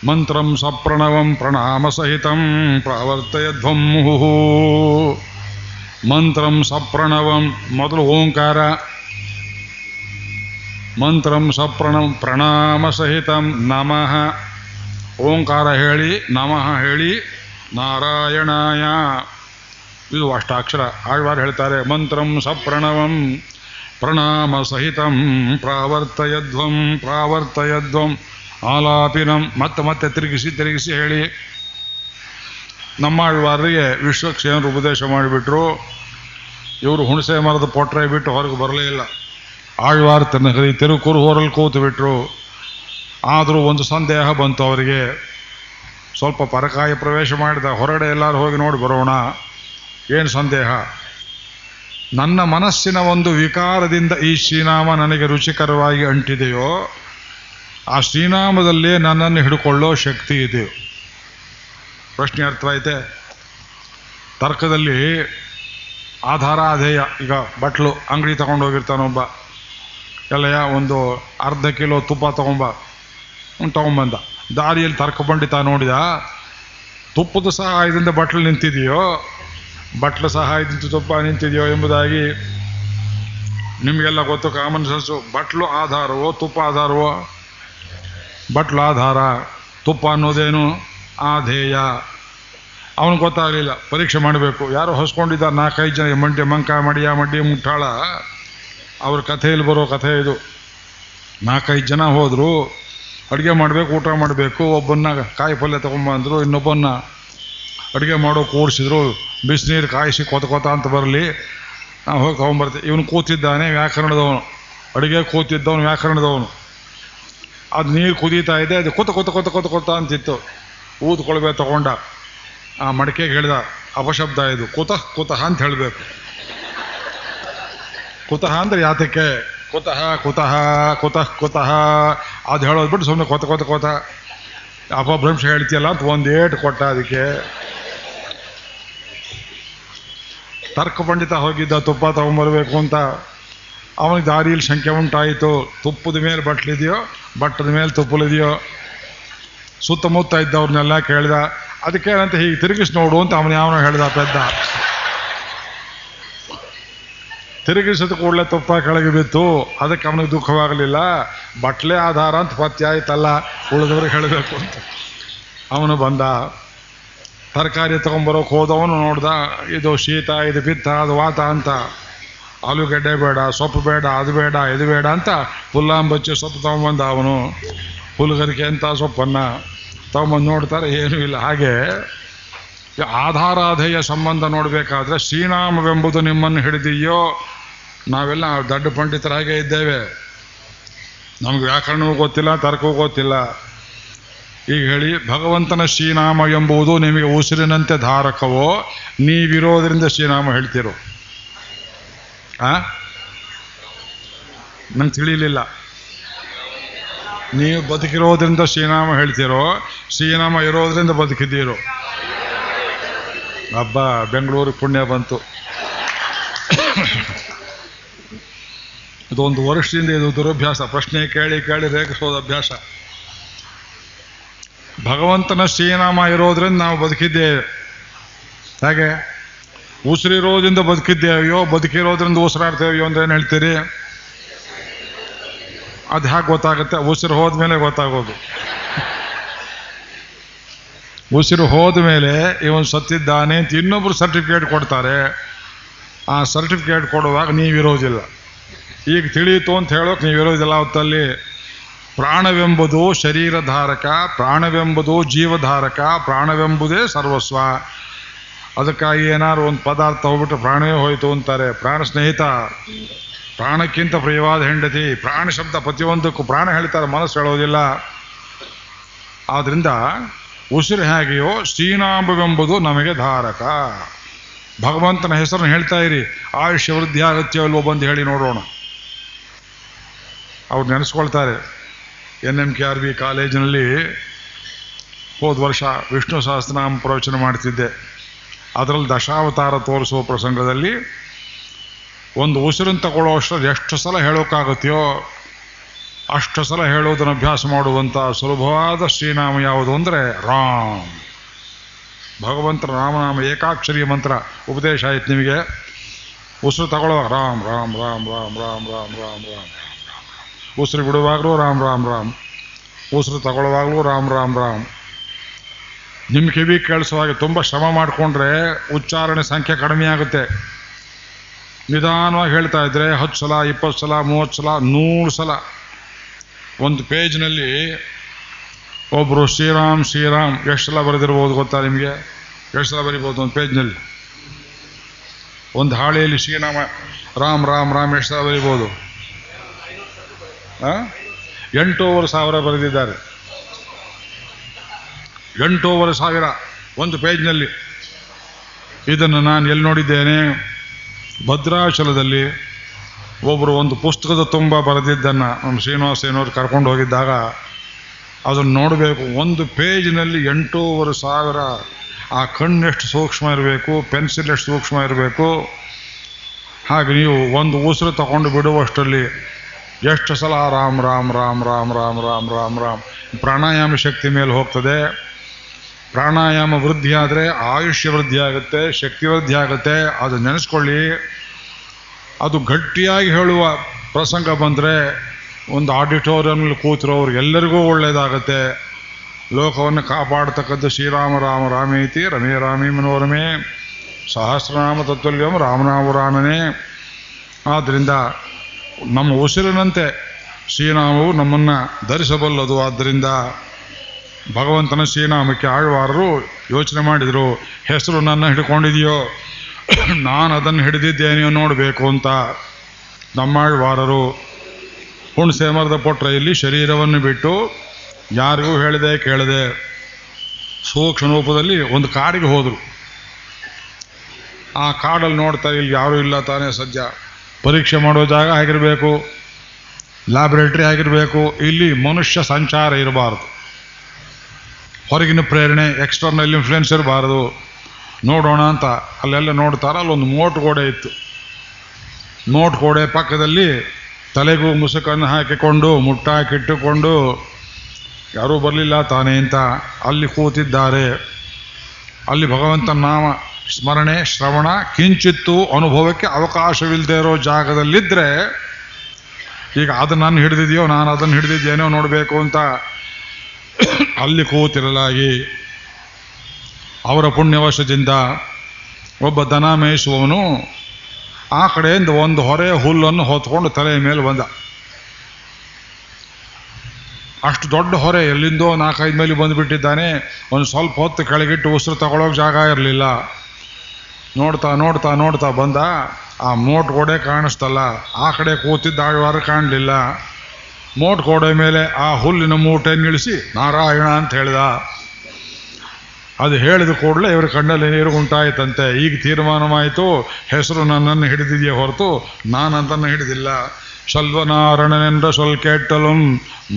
ಮಂತ್ರಂ ಸಪ್ರಣವಂ ಪ್ರಣಾಮಸಹಿತಂ ಪ್ರಾವರ್ತಯಧ್ವಂ ಮುಹು ಮಂತ್ರಂ ಸಪ್ರಣವಂ ಮೊದಲು ಓಂಕಾರ. ಮಂತ್ರಂ ಸಪ್ರಣಂ ಪ್ರಣಾಮ ಸಹಿತಂ ನಮಃ. ಓಂಕಾರ ಹೇಳಿ, ನಮಃ ಹೇಳಿ, ನಾರಾಯಣಾಯ. ಇದು ಅಷ್ಟಾಕ್ಷರ, ಆಳ್ವಾರ ಹೇಳ್ತಾರೆ, ಮಂತ್ರಂ ಸಪ್ರಣವಂ ಪ್ರಣಾಮ ಸಹಿತಂ ಪ್ರಾವರ್ತಯಧ್ವಂ ಪ್ರಾವರ್ತಯಧ್ವಂ ಆಲಾಪಿನಂ. ಮತ್ತೆ ಮತ್ತೆ ತಿರುಗಿಸಿ ತಿರುಗಿಸಿ ಹೇಳಿ. ನಮ್ಮ ಆಳ್ವಾರಿಗೆ ವಿಶ್ವಕ್ಷೇಮರು ಉಪದೇಶ ಮಾಡಿಬಿಟ್ರು. ಇವರು ಹುಣಸೆ ಮರದ ಪೊಟ್ರೆ ಬಿಟ್ಟು ಹೊರಗೆ ಬರಲೇ ಇಲ್ಲ. ಆಳ್ವಾರ ತನ್ನ ಹರಿ ತಿರುಕುರು ಕೂತು ಬಿಟ್ರು. ಆದರೂ ಒಂದು ಸಂದೇಹ ಬಂತು ಅವರಿಗೆ. ಸ್ವಲ್ಪ ಪರಕಾಯ ಪ್ರವೇಶ ಮಾಡಿದ ಹೊರಗಡೆ ಎಲ್ಲರೂ ಹೋಗಿ ನೋಡಿ ಬರೋಣ. ಏನು ಸಂದೇಹ? ನನ್ನ ಮನಸ್ಸಿನ ಒಂದು ವಿಕಾರದಿಂದ ಈ ಶ್ರೀನಾಮ ನನಗೆ ರುಚಿಕರವಾಗಿ ಅಂಟಿದೆಯೋ ಆ ಶ್ರೀನಾಮದಲ್ಲಿ ನನ್ನನ್ನು ಹಿಡ್ಕೊಳ್ಳೋ ಶಕ್ತಿ ಇದೆ. ಪ್ರಶ್ನೆ ಅರ್ಥವಾಯ್ತೆ ತರ್ಕದಲ್ಲಿ ಆಧಾರ ಅಧೇಯ ಈಗ ಬಟ್ಲು, ಅಂಗಡಿ ತಗೊಂಡೋಗಿರ್ತಾನೊಬ್ಬ ಎಲ್ಲಯ್ಯ, ಒಂದು ಅರ್ಧ ಕಿಲೋ ತುಪ್ಪ ತಗೊಂಬ. ತಗೊಂಬಂದ. ದಾರಿಯಲ್ಲಿ ತರ್ಕ ಪಂಡಿತ ನೋಡಿದ, ತುಪ್ಪದ ಸಹಾಯದಿಂದ ಬಟ್ಲು ನಿಂತಿದೆಯೋ? ಬಟ್ಲು ಸಹಾಯದಿಂದ ತುಪ್ಪ ನಿಂತಿದೆಯೋ ಎಂಬುದಾಗಿ ನಿಮಗೆಲ್ಲ ಗೊತ್ತು, ಕಾಮನ್ ಸೆನ್ಸು. ಬಟ್ಲು ಆಧಾರವೋ, ತುಪ್ಪ ಆಧಾರವೋ? ಬಟ್ಲು ಆಧಾರ ತುಪ್ಪ ಅನ್ನೋದೇನು ಆಧೇಯ ಅವನಿಗೆ ಗೊತ್ತಾಗಲಿಲ್ಲ. ಪರೀಕ್ಷೆ ಮಾಡಬೇಕು. ಯಾರು ಹೊಸ್ಕೊಂಡಿದ್ದ ನಾಲ್ಕೈದು ಜನ ಮಂಡ್ಯ ಮಂಕ ಮಡಿಯ ಮಡ್ಡಿ ಮುಟ್ಟಾಳ. ಅವ್ರ ಕಥೆಯಲ್ಲಿ ಬರೋ ಕಥೆ ಇದು. ನಾಲ್ಕೈದು ಜನ ಹೋದರು. ಅಡುಗೆ ಮಾಡಬೇಕು, ಊಟ ಮಾಡಬೇಕು. ಒಬ್ಬನ್ನ ಕಾಯಿ ಪಲ್ಯ ತೊಗೊಂಬಂದರು ಇನ್ನೊಬ್ಬನ್ನ ಅಡುಗೆ ಮಾಡೋ ಕೂಡಿಸಿದ್ರು ಬಿಸಿನೀರು ಕಾಯಿಸಿ ಕೊತ ಅಂತ ಬರಲಿ. ನಾವು ಹೋಗಿ ತೊಗೊಂಬರ್ತೀವಿ ಇವನು ಕೂತಿದ್ದಾನೆ, ವ್ಯಾಕರಣದವನು. ಅಡುಗೆ ಕೂತಿದ್ದವನು, ವ್ಯಾಕರಣದವನು. ಅದು ನೀರು ಕುದೀತಾ ಇದೆ, ಅದು ಕೊತ ಕೊತ ಕೊತ ಕೊತ ಕೊತ ಅಂತಿತ್ತು. ಊದ್ಕೊಳ್ಬೇಕು ತಗೊಂಡ. ಆ ಮಡಿಕೆಗೆ ಹೇಳಿದ, ಅಪಶಬ್ದ ಇದು, ಕುತಃ ಕುತಃ ಅಂತ ಹೇಳಬೇಕು. ಕುತಃ ಅಂದ್ರೆ ಯಾತಕ್ಕೆ? ಕುತಃ ಕುತಃ ಕುತಃ ಕುತಃ. ಅದು ಹೇಳೋದು ಬಿಟ್ಟು ಸುಮ್ಮನೆ ಕೊತ ಕೊತ ಕೊತ. ಅಪಭ್ರಂಶ ಹೇಳ್ತೀಯಲ್ಲ ಅಂತ ಒಂದೇಟು ಕೊಟ್ಟ ಅದಕ್ಕೆ. ತರ್ಕ ಪಂಡಿತ ಹೋಗಿದ್ದ, ತುಪ್ಪ ತಗೊಂಬರ್ಬೇಕು ಅಂತ. ಅವನಿಗೆ ದಾರಿಯಲ್ಲಿ ಶಂಕೆ ಉಂಟಾಯಿತು. ತುಪ್ಪದ ಮೇಲೆ ಬಟ್ಲಿದೆಯೋ, ಬಟ್ಟದ ಮೇಲೆ ತುಪ್ಪಲಿದೆಯೋ, ಸುತ್ತಮುತ್ತ ಇದ್ದವ್ರನ್ನೆಲ್ಲ ಕೇಳಿದ, ಅದಕ್ಕೆ ಏನಂತ ಹೀಗೆ ತಿರುಗಿಸಿ ನೋಡು ಅಂತ ಅವನು ಯಾವನೋ ಹೇಳಿದ ಪೆದ್ದ. ತಿರುಗಿಸಿದ ಕೂಡಲೇ ತುಪ್ಪ ಕೆಳಗೆ ಬಿತ್ತು. ಅದಕ್ಕೆ ಅವನಿಗೆ ದುಃಖವಾಗಲಿಲ್ಲ. ಬಟ್ಲೆ ಆಧಾರ ಅಂತ ಪತ್ತೆ ಆಯ್ತಲ್ಲ, ಉಳಿದವ್ರಿಗೆ ಹೇಳಬೇಕು ಅಂತ. ಅವನು ಬಂದ. ತರಕಾರಿ ತಗೊಂಬರೋಕೆ ಹೋದವನು ನೋಡ್ದ, ಇದು ಶೀತ, ಇದು ಪಿತ್ತ, ಅದು ವಾತ ಅಂತ. ಆಲೂಗಡ್ಡೆ ಬೇಡ, ಸೊಪ್ಪು ಬೇಡ, ಅದು ಬೇಡ, ಇದು ಬೇಡ ಅಂತ ಹುಲ್ಲಾಂಬಚ್ಚಿ ಸೊಪ್ಪು ತೊಗೊಂಬಂದ ಅವನು. ಹುಲ್ಗರಿಕೆ ಅಂತ ಸೊಪ್ಪನ್ನು ತಗೊಂಬಂದು ನೋಡ್ತಾರೆ, ಏನೂ ಇಲ್ಲ. ಹಾಗೆ ಆಧಾರಾಧೆಯ ಸಂಬಂಧ ನೋಡಬೇಕಾದ್ರೆ ಶ್ರೀನಾಮವೆಂಬುದು ನಿಮ್ಮನ್ನು ಹಿಡಿದಿಯೋ, ನಾವೆಲ್ಲ ದಡ್ಡ ಪಂಡಿತರಾಗೇ ಇದ್ದೇವೆ. ನಮ್ಗೆ ವ್ಯಾಕರಣವೂ ಗೊತ್ತಿಲ್ಲ, ತರ್ಕವೂ ಗೊತ್ತಿಲ್ಲ. ಈಗ ಹೇಳಿ, ಭಗವಂತನ ಶ್ರೀನಾಮ ಎಂಬುದು ನಿಮಗೆ ಉಸಿರಿನಂತೆ ಧಾರಕವೋ, ನೀವಿರೋದ್ರಿಂದ ಶ್ರೀನಾಮ ಹೇಳ್ತಿರೋ. ಆ? ನಂಗೆ ತಿಳಿಲಿಲ್ಲ. ನೀವು ಬದುಕಿರೋದ್ರಿಂದ ಶ್ರೀನಾಮ ಹೇಳ್ತಿರೋ ಶ್ರೀನಾಮ ಇರೋದ್ರಿಂದ ಬದುಕಿದ್ದೀರೋ. ಹಬ್ಬ ಬೆಂಗಳೂರಿಗೆ ಪುಣ್ಯ ಬಂತು. ಇದೊಂದು ವರ್ಷದಿಂದ ಇದು ದುರಭ್ಯಾಸ. ಪ್ರಶ್ನೆ ಕೇಳಿ ಕೇಳಿ ರೇಖಿಸೋದು ಅಭ್ಯಾಸ. ಭಗವಂತನ ಶ್ರೀನಾಮ ಇರೋದ್ರಿಂದ ನಾವು ಬದುಕಿದ್ದೇವೆ. ಹಾಗೆ? ಉಸಿರಿರೋದ್ರಿಂದ ಬದುಕಿದ್ದೇವೆಯೋ, ಬದುಕಿರೋದ್ರಿಂದ ಉಸಿರಾಡ್ತೇವೆಯೋ ಅಂತ ಏನು ಹೇಳ್ತೀರಿ? ಅದು ಹ್ಯಾಕ್ ಗೊತ್ತಾಗುತ್ತೆ. ಉಸಿರು ಹೋದ್ಮೇಲೆ ಗೊತ್ತಾಗೋದು. ಉಸಿರು ಹೋದ ಮೇಲೆ ಇವನು ಸತ್ತಿದ್ದಾನೆ ಅಂತ ಇನ್ನೊಬ್ರು ಸರ್ಟಿಫಿಕೇಟ್ ಕೊಡ್ತಾರೆ. ಆ ಸರ್ಟಿಫಿಕೇಟ್ ಕೊಡುವಾಗ ನೀವಿರೋದಿಲ್ಲ ಈಗ ತಿಳಿಯಿತು ಅಂತ ಹೇಳೋಕೆ ನೀವಿರೋದಿಲ್ಲ ಅವತ್ತಲ್ಲಿ. ಪ್ರಾಣವೆಂಬುದು ಶರೀರಧಾರಕ, ಪ್ರಾಣವೆಂಬುದು ಜೀವಧಾರಕ, ಪ್ರಾಣವೆಂಬುದೇ ಸರ್ವಸ್ವ. ಅದಕ್ಕಾಗಿ ಏನಾದ್ರು ಒಂದು ಪದಾರ್ಥ ಹೋಗ್ಬಿಟ್ಟು ಪ್ರಾಣವೇ ಹೋಯಿತು ಅಂತಾರೆ. ಪ್ರಾಣ ಸ್ನೇಹಿತ, ಪ್ರಾಣಕ್ಕಿಂತ ಪ್ರಿಯವಾದ ಹೆಂಡತಿ, ಪ್ರಾಣ ಶಬ್ದ ಪ್ರತಿಯೊಂದಕ್ಕೂ ಪ್ರಾಣ ಹೇಳ್ತಾರೆ, ಮನಸ್ಸು ಹೇಳೋದಿಲ್ಲ. ಆದ್ದರಿಂದ ಉಸಿರು ಹೇಗೆಯೋ ಶ್ರೀನಾಂಬವೆಂಬುದು ನಮಗೆ ಧಾರಕ. ಭಗವಂತನ ಹೆಸರನ್ನು ಹೇಳ್ತಾ ಇರಿ. ಆಯುಷ್ಯ ವೃದ್ಧಿ ಆಗತ್ಯೋ ಇಲ್ವೋ ಬಂದು ಹೇಳಿ ನೋಡೋಣ. ಅವ್ರು ನೆನೆಸ್ಕೊಳ್ತಾರೆ. N M K R B ಕಾಲೇಜಿನಲ್ಲಿ ಹೋದ ವರ್ಷ ವಿಷ್ಣು ಸಹಸ್ರನಾಮ ಪ್ರವಚನ ಮಾಡ್ತಿದ್ದೆ. ಅದರಲ್ಲಿ ದಶಾವತಾರ ತೋರಿಸುವ ಪ್ರಸಂಗದಲ್ಲಿ ಒಂದು ಉಸಿರನ್ನು ತಗೊಳ್ಳೋ ಅಷ್ಟರಲ್ಲಿ ಎಷ್ಟು ಸಲ ಹೇಳೋಕ್ಕಾಗುತ್ತೆಯೋ ಅಷ್ಟು ಸಲ ಹೇಳುವುದನ್ನು ಅಭ್ಯಾಸ ಮಾಡುವಂಥ ಸುಲಭವಾದ ಶ್ರೀನಾಮ ಯಾವುದು ಅಂದರೆ ರಾಮ್ ಭಗವಂತರ ರಾಮನಾಮ ಏಕಾಕ್ಷರಿ ಮಂತ್ರ ಉಪದೇಶ ಆಯ್ತು ನಿಮಗೆ ಉಸಿರು ತಗೊಳ್ಳುವಾಗ ರಾಮ್ ರಾಮ್ ರಾಮ್ ರಾಮ್ ರಾಮ್ ರಾಮ್ ರಾಮ್ ರಾಮ್ ಉಸಿರು ಬಿಡುವಾಗಲೂ ರಾಮ್ ರಾಮ್ ರಾಮ್ ಉಸಿರು ತಗೊಳ್ಳುವಾಗಲೂ ರಾಮ್ ರಾಮ್ ರಾಮ್ ನಿಮ್ಮ ಕಿವಿ ಕೇಳಿಸುವಾಗ ತುಂಬ ಶ್ರಮ ಮಾಡಿಕೊಂಡ್ರೆ ಉಚ್ಚಾರಣೆ ಸಂಖ್ಯೆ ಕಡಿಮೆ ಆಗುತ್ತೆ. ನಿಧಾನವಾಗಿ ಹೇಳ್ತಾ ಇದ್ರೆ ಹತ್ತು ಸಲ, ಇಪ್ಪತ್ತು ಸಲ, ಮೂವತ್ತು ಸಲ, ನೂರು ಸಲ. ಒಂದು ಪೇಜ್ನಲ್ಲಿ ಒಬ್ಬರು ಶ್ರೀರಾಮ್ ಶ್ರೀರಾಮ್ ಎಷ್ಟು ಸಲ ಬರೆದಿರ್ಬೋದು ಗೊತ್ತಾ ನಿಮಗೆ? ಎಷ್ಟು ಸಲ ಬರಿಬೋದು ಒಂದು ಪೇಜ್ನಲ್ಲಿ? ಒಂದು ಹಾಳೆಯಲ್ಲಿ ಶ್ರೀರಾಮ, ರಾಮ್ ರಾಮ್ ರಾಮ್ ಎಷ್ಟು ಸಲ ಬರಿಬೋದು? ಎಂಟೂವರೆ ಸಾವಿರ ಬರೆದಿದ್ದಾರೆ. ಎಂಟೂವರೆ ಸಾವಿರ ಒಂದು ಪೇಜ್ನಲ್ಲಿ. ಇದನ್ನು ನಾನು ಎಲ್ಲಿ ನೋಡಿದ್ದೇನೆ? ಭದ್ರಾಚಲದಲ್ಲಿ ಒಬ್ಬರು ಒಂದು ಪುಸ್ತಕದ ತುಂಬ ಬರೆದಿದ್ದನ್ನು ನಮ್ಮ ಶ್ರೀನಿವಾಸ ಏನೋರು ಕರ್ಕೊಂಡು ಹೋಗಿದ್ದಾಗ ಅದನ್ನು ನೋಡಬೇಕು. ಒಂದು ಪೇಜ್ನಲ್ಲಿ ಎಂಟೂವರೆ ಸಾವಿರ. ಆ ಕಣ್ಣೆಷ್ಟು ಸೂಕ್ಷ್ಮ ಇರಬೇಕು, ಪೆನ್ಸಿಲ್ ಎಷ್ಟು ಸೂಕ್ಷ್ಮ ಇರಬೇಕು. ಹಾಗೆ ನೀವು ಒಂದು ಉಸಿರು ತಗೊಂಡು ಬಿಡುವಷ್ಟರಲ್ಲಿ ಎಷ್ಟು ಸಲ ರಾಮ್ ರಾಮ್ ರಾಮ್ ರಾಮ್ ರಾಮ್ ರಾಮ್ ರಾಮ್ ರಾಮ್, ಪ್ರಾಣಾಯಾಮ ಶಕ್ತಿ ಮೇಲೆ ಹೋಗ್ತದೆ. ಪ್ರಾಣಾಯಾಮ ವೃದ್ಧಿ ಆದರೆ ಆಯುಷ್ಯ ವೃದ್ಧಿ ಆಗುತ್ತೆ, ಶಕ್ತಿ ವೃದ್ಧಿ ಆಗುತ್ತೆ. ಅದು ನೆನೆಸ್ಕೊಳ್ಳಿ. ಅದು ಗಟ್ಟಿಯಾಗಿ ಹೇಳುವ ಪ್ರಸಂಗ ಬಂದರೆ ಒಂದು ಆಡಿಟೋರಿಯಂನಲ್ಲಿ ಕೂತಿರೋರು ಎಲ್ಲರಿಗೂ ಒಳ್ಳೆಯದಾಗತ್ತೆ ಲೋಕವನ್ನು ಕಾಪಾಡತಕ್ಕದ್ದು ಶ್ರೀರಾಮ ರಾಮ ರಾಮೇತಿ, ರಮೇ ರಾಮಿ ಮನೋರಮೆ, ಸಹಸ್ರನಾಮ ತತ್ವಲ್ಯಂ ರಾಮನಾಮ ರಾಮನೇ. ಆದ್ದರಿಂದ ನಮ್ಮ ಉಸಿರಿನಂತೆ ಶ್ರೀರಾಮವು ನಮ್ಮನ್ನು ಧರಿಸಬಲ್ಲದು. ಆದ್ದರಿಂದ ಭಗವಂತನ ಶ್ರೀನಾಮಕ್ಕೆ ಆಳ್ವಾರರು ಯೋಚನೆ ಮಾಡಿದರು, ಹೆಸರು ನನ್ನ ಹಿಡ್ಕೊಂಡಿದೆಯೋ? ನಾನು ಅದನ್ನು ಹಿಡಿದಿದ್ದೇನೆಯೋ ನೋಡಬೇಕು ಅಂತ. ನಮ್ಮಾಳ್ವಾರರು ಹುಣ್ಸೆ ಮರದ ಪೊಟ್ರೆಯಲ್ಲಿ ಶರೀರವನ್ನು ಬಿಟ್ಟು ಯಾರಿಗೂ ಹೇಳದೆ, ಕೇಳದೆ ಸೂಕ್ಷ್ಮ ರೂಪದಲ್ಲಿ ಒಂದು ಕಾಡಿಗೆ ಹೋದರು. ಆ ಕಾಡಲ್ಲಿ ನೋಡ್ತಾ ಇಲ್ಲಿ ಯಾರೂ ಇಲ್ಲ ತಾನೇ ಸದ್ಯ. ಪರೀಕ್ಷೆ ಮಾಡೋ ಜಾಗ ಆಗಿರಬೇಕು, ಲ್ಯಾಬ್ರೇಟ್ರಿ ಆಗಿರಬೇಕು, ಇಲ್ಲಿ ಮನುಷ್ಯ ಸಂಚಾರ ಇರಬಾರ್ದು. ಹೊರಗಿನ ಪ್ರೇರಣೆ ಎಕ್ಸ್ಟರ್ನಲ್ ಇನ್ಫ್ಲುಯೆನ್ಸ್ ಇರಬಾರ್ದು ನೋಡೋಣ ಅಂತ. ಅಲ್ಲೆಲ್ಲ ನೋಡ್ತಾರ, ಅಲ್ಲೊಂದು ಮೋಟ್ ಗೋಡೆ ಇತ್ತು. ಮೋಟ್ ಗೋಡೆ ಪಕ್ಕದಲ್ಲಿ ತಲೆಗೂ ಮುಸುಕನ್ನು ಹಾಕಿಕೊಂಡು ಮುಟ್ಟಾಕಿಟ್ಟುಕೊಂಡು ಯಾರೂ ಬರಲಿಲ್ಲ ತಾನೇ ಅಂತ ಅಲ್ಲಿ ಕೂತಿದ್ದಾರೆ. ಅಲ್ಲಿ ಭಗವಂತನ ನಾಮ ಸ್ಮರಣೆ, ಶ್ರವಣ, ಕಿಂಚಿತ್ತು ಅನುಭವಕ್ಕೆ ಅವಕಾಶವಿಲ್ಲದೆ ಇರೋ ಜಾಗದಲ್ಲಿದ್ದರೆ ಈಗ ಅದು ನಾನು ಹಿಡಿದಿದೆಯೋ, ನಾನು ಅದನ್ನು ಹಿಡಿದಿದ್ದೇನೋ ನೋಡಬೇಕು ಅಂತ ಅಲ್ಲಿ ಕೂತಿರಲಾಗಿ ಅವರ ಪುಣ್ಯವಶದಿಂದ ಒಬ್ಬ ದನ ಮೇಯಿಸುವವನು ಆ ಕಡೆಯಿಂದ ಒಂದು ಹೊರೆ ಹುಲ್ಲನ್ನು ಹೊತ್ಕೊಂಡು ತಲೆಯ ಮೇಲೆ ಬಂದ. ಅಷ್ಟು ದೊಡ್ಡ ಹೊರೆ ಎಲ್ಲಿಂದೋ ನಾಲ್ಕೈದು ಮೇಲೆ ಬಂದುಬಿಟ್ಟಿದ್ದಾನೆ. ಒಂದು ಸ್ವಲ್ಪ ಹೊತ್ತು ಕೆಳಗಿಟ್ಟು ಉಸಿರು ತಗೊಳ್ಳೋಕೆ ಜಾಗ ಇರಲಿಲ್ಲ. ನೋಡ್ತಾ ನೋಡ್ತಾ ನೋಡ್ತಾ ಬಂದ. ಆ ಮೋಟ್ ಗೋಡೆ ಕಾಣಿಸ್ತಲ್ಲ. ಆ ಕಡೆ ಕೂತಿದ್ದ ಆಳ್ವಾರ ಕಾಣಲಿಲ್ಲ. ಮೋಟ್ ಗೋಡೆ ಮೇಲೆ ಆ ಹುಲ್ಲಿನ ಮೂಟೆ ಇಳಿಸಿ, ನಾರಾಯಣ ಅಂತ ಹೇಳಿದ. ಅದು ಹೇಳಿದ ಕೂಡಲೇ ಇವರ ಕಣ್ಣಲ್ಲಿ ನೀರು ಉಂಟಾಯಿತಂತೆ. ಈಗ ತೀರ್ಮಾನವಾಯಿತು, ಹೆಸರು ನನ್ನನ್ನು ಹಿಡಿದಿದೆಯೇ ಹೊರತು ನಾನು ಅದನ್ನು ಹಿಡಿದಿಲ್ಲ. ಸಲ್ವನಾರಣನೆಂದ ಸೊಲ್ ಕೆಟ್ಟಲುಂ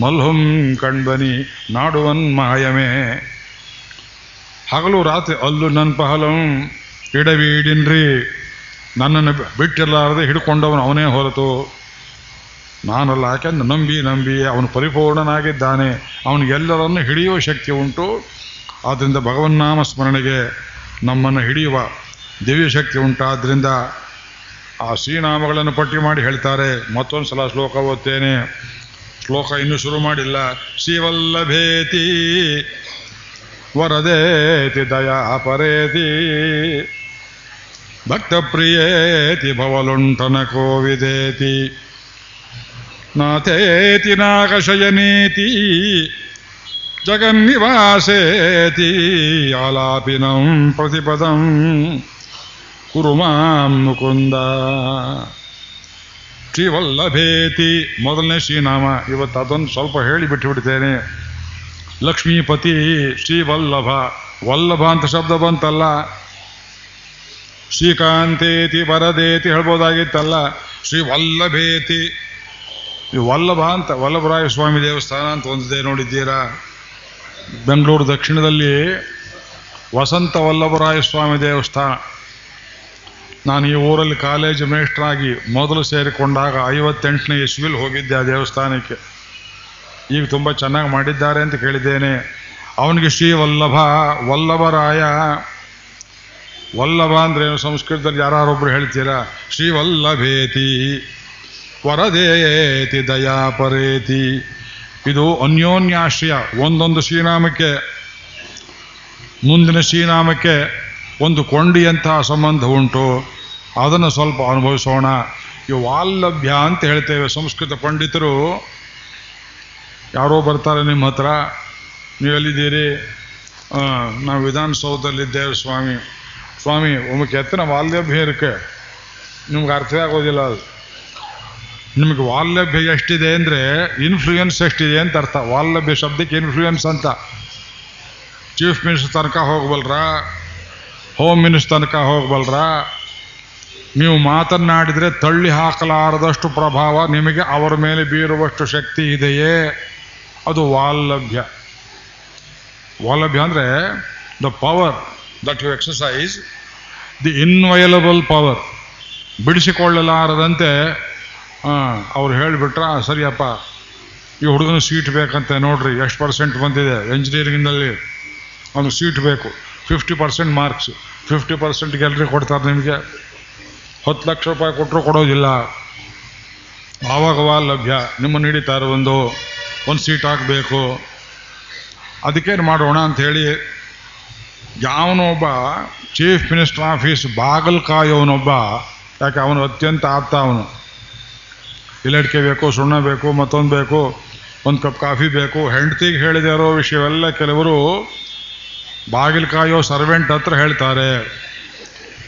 ಮಲ್ಹುಂ ಕಣ್ಬನಿ ನಾಡುವನ್ ಮಾಯಮೇ ಹಗಲು ರಾತ್ರಿ ಅಲ್ಲು ನನ್ನ ಪಹಲಂ ಇಡವೀಡಿನ್ರಿ. ನನ್ನನ್ನು ಬಿಟ್ಟಿರಲಾರದೆ ಹಿಡ್ಕೊಂಡವನು ಅವನೇ ಹೊರತು. ನಾನಲ್ಲ ಯಾಕೆಂದ್ರೆ ನಂಬಿ ನಂಬಿ ಅವನು ಪರಿಪೂರ್ಣನಾಗಿದ್ದಾನೆ. ಅವನಿಗೆಲ್ಲರನ್ನು ಹಿಡಿಯುವ ಶಕ್ತಿ ಉಂಟು. ಆದ್ದರಿಂದ ಭಗವನ್ನಾಮ ಸ್ಮರಣೆಗೆ ನಮ್ಮನ್ನು ಹಿಡಿಯುವ ದಿವ್ಯ ಶಕ್ತಿ ಉಂಟಾದ್ದರಿಂದ ಆ ಶ್ರೀನಾಮಗಳನ್ನು ಪಟ್ಟಿ ಮಾಡಿ ಹೇಳ್ತಾರೆ, ಮತ್ತೊಂದು ಸಲ ಶ್ಲೋಕ ಓದ್ತೇನೆ. ಶ್ಲೋಕ ಇನ್ನೂ ಶುರು ಮಾಡಿಲ್ಲ. ಶ್ರೀವಲ್ಲಭೇತಿ ವರದೇತಿ, ದಯಾ ಪರೇತಿ, ಭಕ್ತಪ್ರಿಯೇತಿ, ಭವಲುಂಠನ ಕೋವಿದೇತಿ. ನಾಥೇತಿ ನಾಕಶಯನೀತಿ ಜಗನ್ನಿವಾಸೇತಿ, ಆಲಾಪಿನಂ ಪ್ರತಿಪದಂ ಕುರು ಮಾಂ ಮುಕುಂದ ಶ್ರೀವಲ್ಲಭೇತಿ, ಮೊದಲನೇ ಶ್ರೀನಾಮ. ಇವತ್ತು ಅದೊಂದು ಸ್ವಲ್ಪ ಹೇಳಿ ಬಿಟ್ಟುಬಿಡ್ತೇನೆ ಲಕ್ಷ್ಮೀಪತಿ ಶ್ರೀವಲ್ಲಭ. ವಲ್ಲಭ ಅಂತ ಶಬ್ದ ಬಂತಲ್ಲ. ಶ್ರೀಕಾಂತೇತಿ, ವರದೇತಿ ಹೇಳ್ಬೋದಾಗಿತ್ತಲ್ಲ. ಶ್ರೀ ವಲ್ಲಭೇತಿ ಈ ವಲ್ಲಭ ಅಂತ, ವಲ್ಲಭರಾಯ ಸ್ವಾಮಿ ದೇವಸ್ಥಾನ ಅಂತ ಒಂದಿದೆ ನೋಡಿದ್ದೀರಾ? ಬೆಂಗಳೂರು ದಕ್ಷಿಣದಲ್ಲಿ ವಸಂತ ವಲ್ಲಭರಾಯ ಸ್ವಾಮಿ ದೇವಸ್ಥಾನ. ನಾನು ಈ ಊರಲ್ಲಿ ಕಾಲೇಜ್ ಮೇಷ್ಟ್ರಾಗಿ ಮೊದಲು ಸೇರಿಕೊಂಡಾಗ ಐವತ್ತೆಂಟನೇ ಇಸ್ವಿಲ್ ಹೋಗಿದ್ದೆ ಆ ದೇವಸ್ಥಾನಕ್ಕೆ. ಈಗ ತುಂಬ ಚೆನ್ನಾಗಿ ಮಾಡಿದ್ದಾರೆ ಅಂತ ಕೇಳಿದ್ದೇನೆ. ಅವನಿಗೆ ಶ್ರೀ ವಲ್ಲಭ, ವಲ್ಲಭರಾಯ. ವಲ್ಲಭ ಅಂದ್ರೆ ಏನು? ಸಂಸ್ಕೃತದಲ್ಲಿ ಯಾರೊಬ್ರು ಹೇಳ್ತೀರಾ? ಶ್ರೀ ವಲ್ಲಭೇತಿ. ವರದೇತಿ ದಯಾಪರೇತಿ ಇದು ಅನ್ಯೋನ್ಯಾಶ್ರಯ, ಒಂದೊಂದು ಶ್ರೀನಾಮಕ್ಕೆ, ಮುಂದಿನ ಶ್ರೀನಾಮಕ್ಕೆ ಒಂದು ಕೊಂಡಿಯಂತಹ ಸಂಬಂಧ ಉಂಟು. ಅದನ್ನು ಸ್ವಲ್ಪ ಅನುಭವಿಸೋಣ. ಈ ವಾಲ್ಲಭ್ಯ ಅಂತ ಹೇಳ್ತೇವೆ ಸಂಸ್ಕೃತ ಪಂಡಿತರು. ಯಾರೋ ಬರ್ತಾರೆ ನಿಮ್ಮ ಹತ್ರ. ನೀವು ಎಲ್ಲಿದ್ದೀರಿ? ನಾವು ವಿಧಾನಸೌಧದಲ್ಲಿದ್ದೇವೆ ಸ್ವಾಮಿ. ಸ್ವಾಮಿ, ಒಮ್ಮೆ ಕೆತ್ತನ ವಾಲ್ಯಭ್ಯ ಇರಕ್ಕೆ ನಿಮ್ಗೆ ಅರ್ಥವೇ ಆಗೋದಿಲ್ಲ ಅದು. ನಿಮಗೆ ವಾಲ್ಲಭ್ಯ ಎಷ್ಟಿದೆ ಅಂದರೆ ಇನ್ಫ್ಲೂಯೆನ್ಸ್ ಎಷ್ಟಿದೆ ಅಂತ ಅರ್ಥ. ವಾಲ್ಲಭ್ಯ ಶಬ್ದಕ್ಕೆ ಇನ್ಫ್ಲೂಯೆನ್ಸ್ ಅಂತ. ಚೀಫ್ ಮಿನಿಸ್ಟರ್ ತನಕ ಹೋಗ್ಬಲ್ರ? ಹೋಮ್ ಮಿನಿಸ್ಟರ್ ತನಕ ಹೋಗ್ಬಲ್ರ? ನೀವು ಮಾತನ್ನಾಡಿದರೆ ತಳ್ಳಿ ಹಾಕಲಾರದಷ್ಟು ಪ್ರಭಾವ ನಿಮಗೆ ಅವರ ಮೇಲೆ ಬೀರುವಷ್ಟು ಶಕ್ತಿ ಇದೆಯೇ? ಅದು ವಾಲ್ಲಭ್ಯ ವಾಲ್ಲಭ್ಯ ಅಂದರೆ the power that you exercise the inviolable power ಬಿಡಿಸಿಕೊಳ್ಳಲಾರದಂತೆ ಅವ್ರು ಹೇಳಿಬಿಟ್ರ, ಸರಿಯಪ್ಪ, ಈ ಹುಡುಗನ ಸೀಟ್ ಬೇಕಂತೆ ನೋಡ್ರಿ, ಎಷ್ಟು ಪರ್ಸೆಂಟ್ ಬಂದಿದೆ ಎಂಜಿನಿಯರಿಂಗ್ನಲ್ಲಿ ಅವ್ನಿಗೆ ಸೀಟ್ ಬೇಕು fifty percent marks fifty percent gallery ಕೊಡ್ತಾರೆ ನಿಮಗೆ. ಹತ್ತು ಲಕ್ಷ ರೂಪಾಯಿ ಕೊಟ್ಟರು ಕೊಡೋದಿಲ್ಲ. ಆವಾಗವ ಲಭ್ಯ ನಿಮ್ಮನ್ನು ಹಿಡಿತಾರೆ ಒಂದು ಒಂದು ಸೀಟ್ ಹಾಕಬೇಕು. ಅದಕ್ಕೇನು ಮಾಡೋಣ ಅಂಥೇಳಿ ಯಾವನೊಬ್ಬ ಚೀಫ್ ಮಿನಿಸ್ಟರ್ ಆಫೀಸ್ ಬಾಗಲ್ ಅವನೊಬ್ಬ, ಯಾಕೆ ಅವನು ಅತ್ಯಂತ ಆಪ್ತ ಅವನು. ಇಲ್ಲಡಿಕೆ ಬೇಕು, ಸುಣ್ಣ ಬೇಕು, ಮತ್ತೊಂದು ಬೇಕು, ಒಂದು ಕಪ್ ಕಾಫಿ ಬೇಕು ಹೆಂಡತಿಗೆ ಹೇಳಿದೆ ಇರೋ ವಿಷಯವೆಲ್ಲ ಕೆಲವರು ಬಾಗಿಲು ಕಾಯೋ ಸರ್ವೆಂಟ್ ಹತ್ರ ಹೇಳ್ತಾರೆ.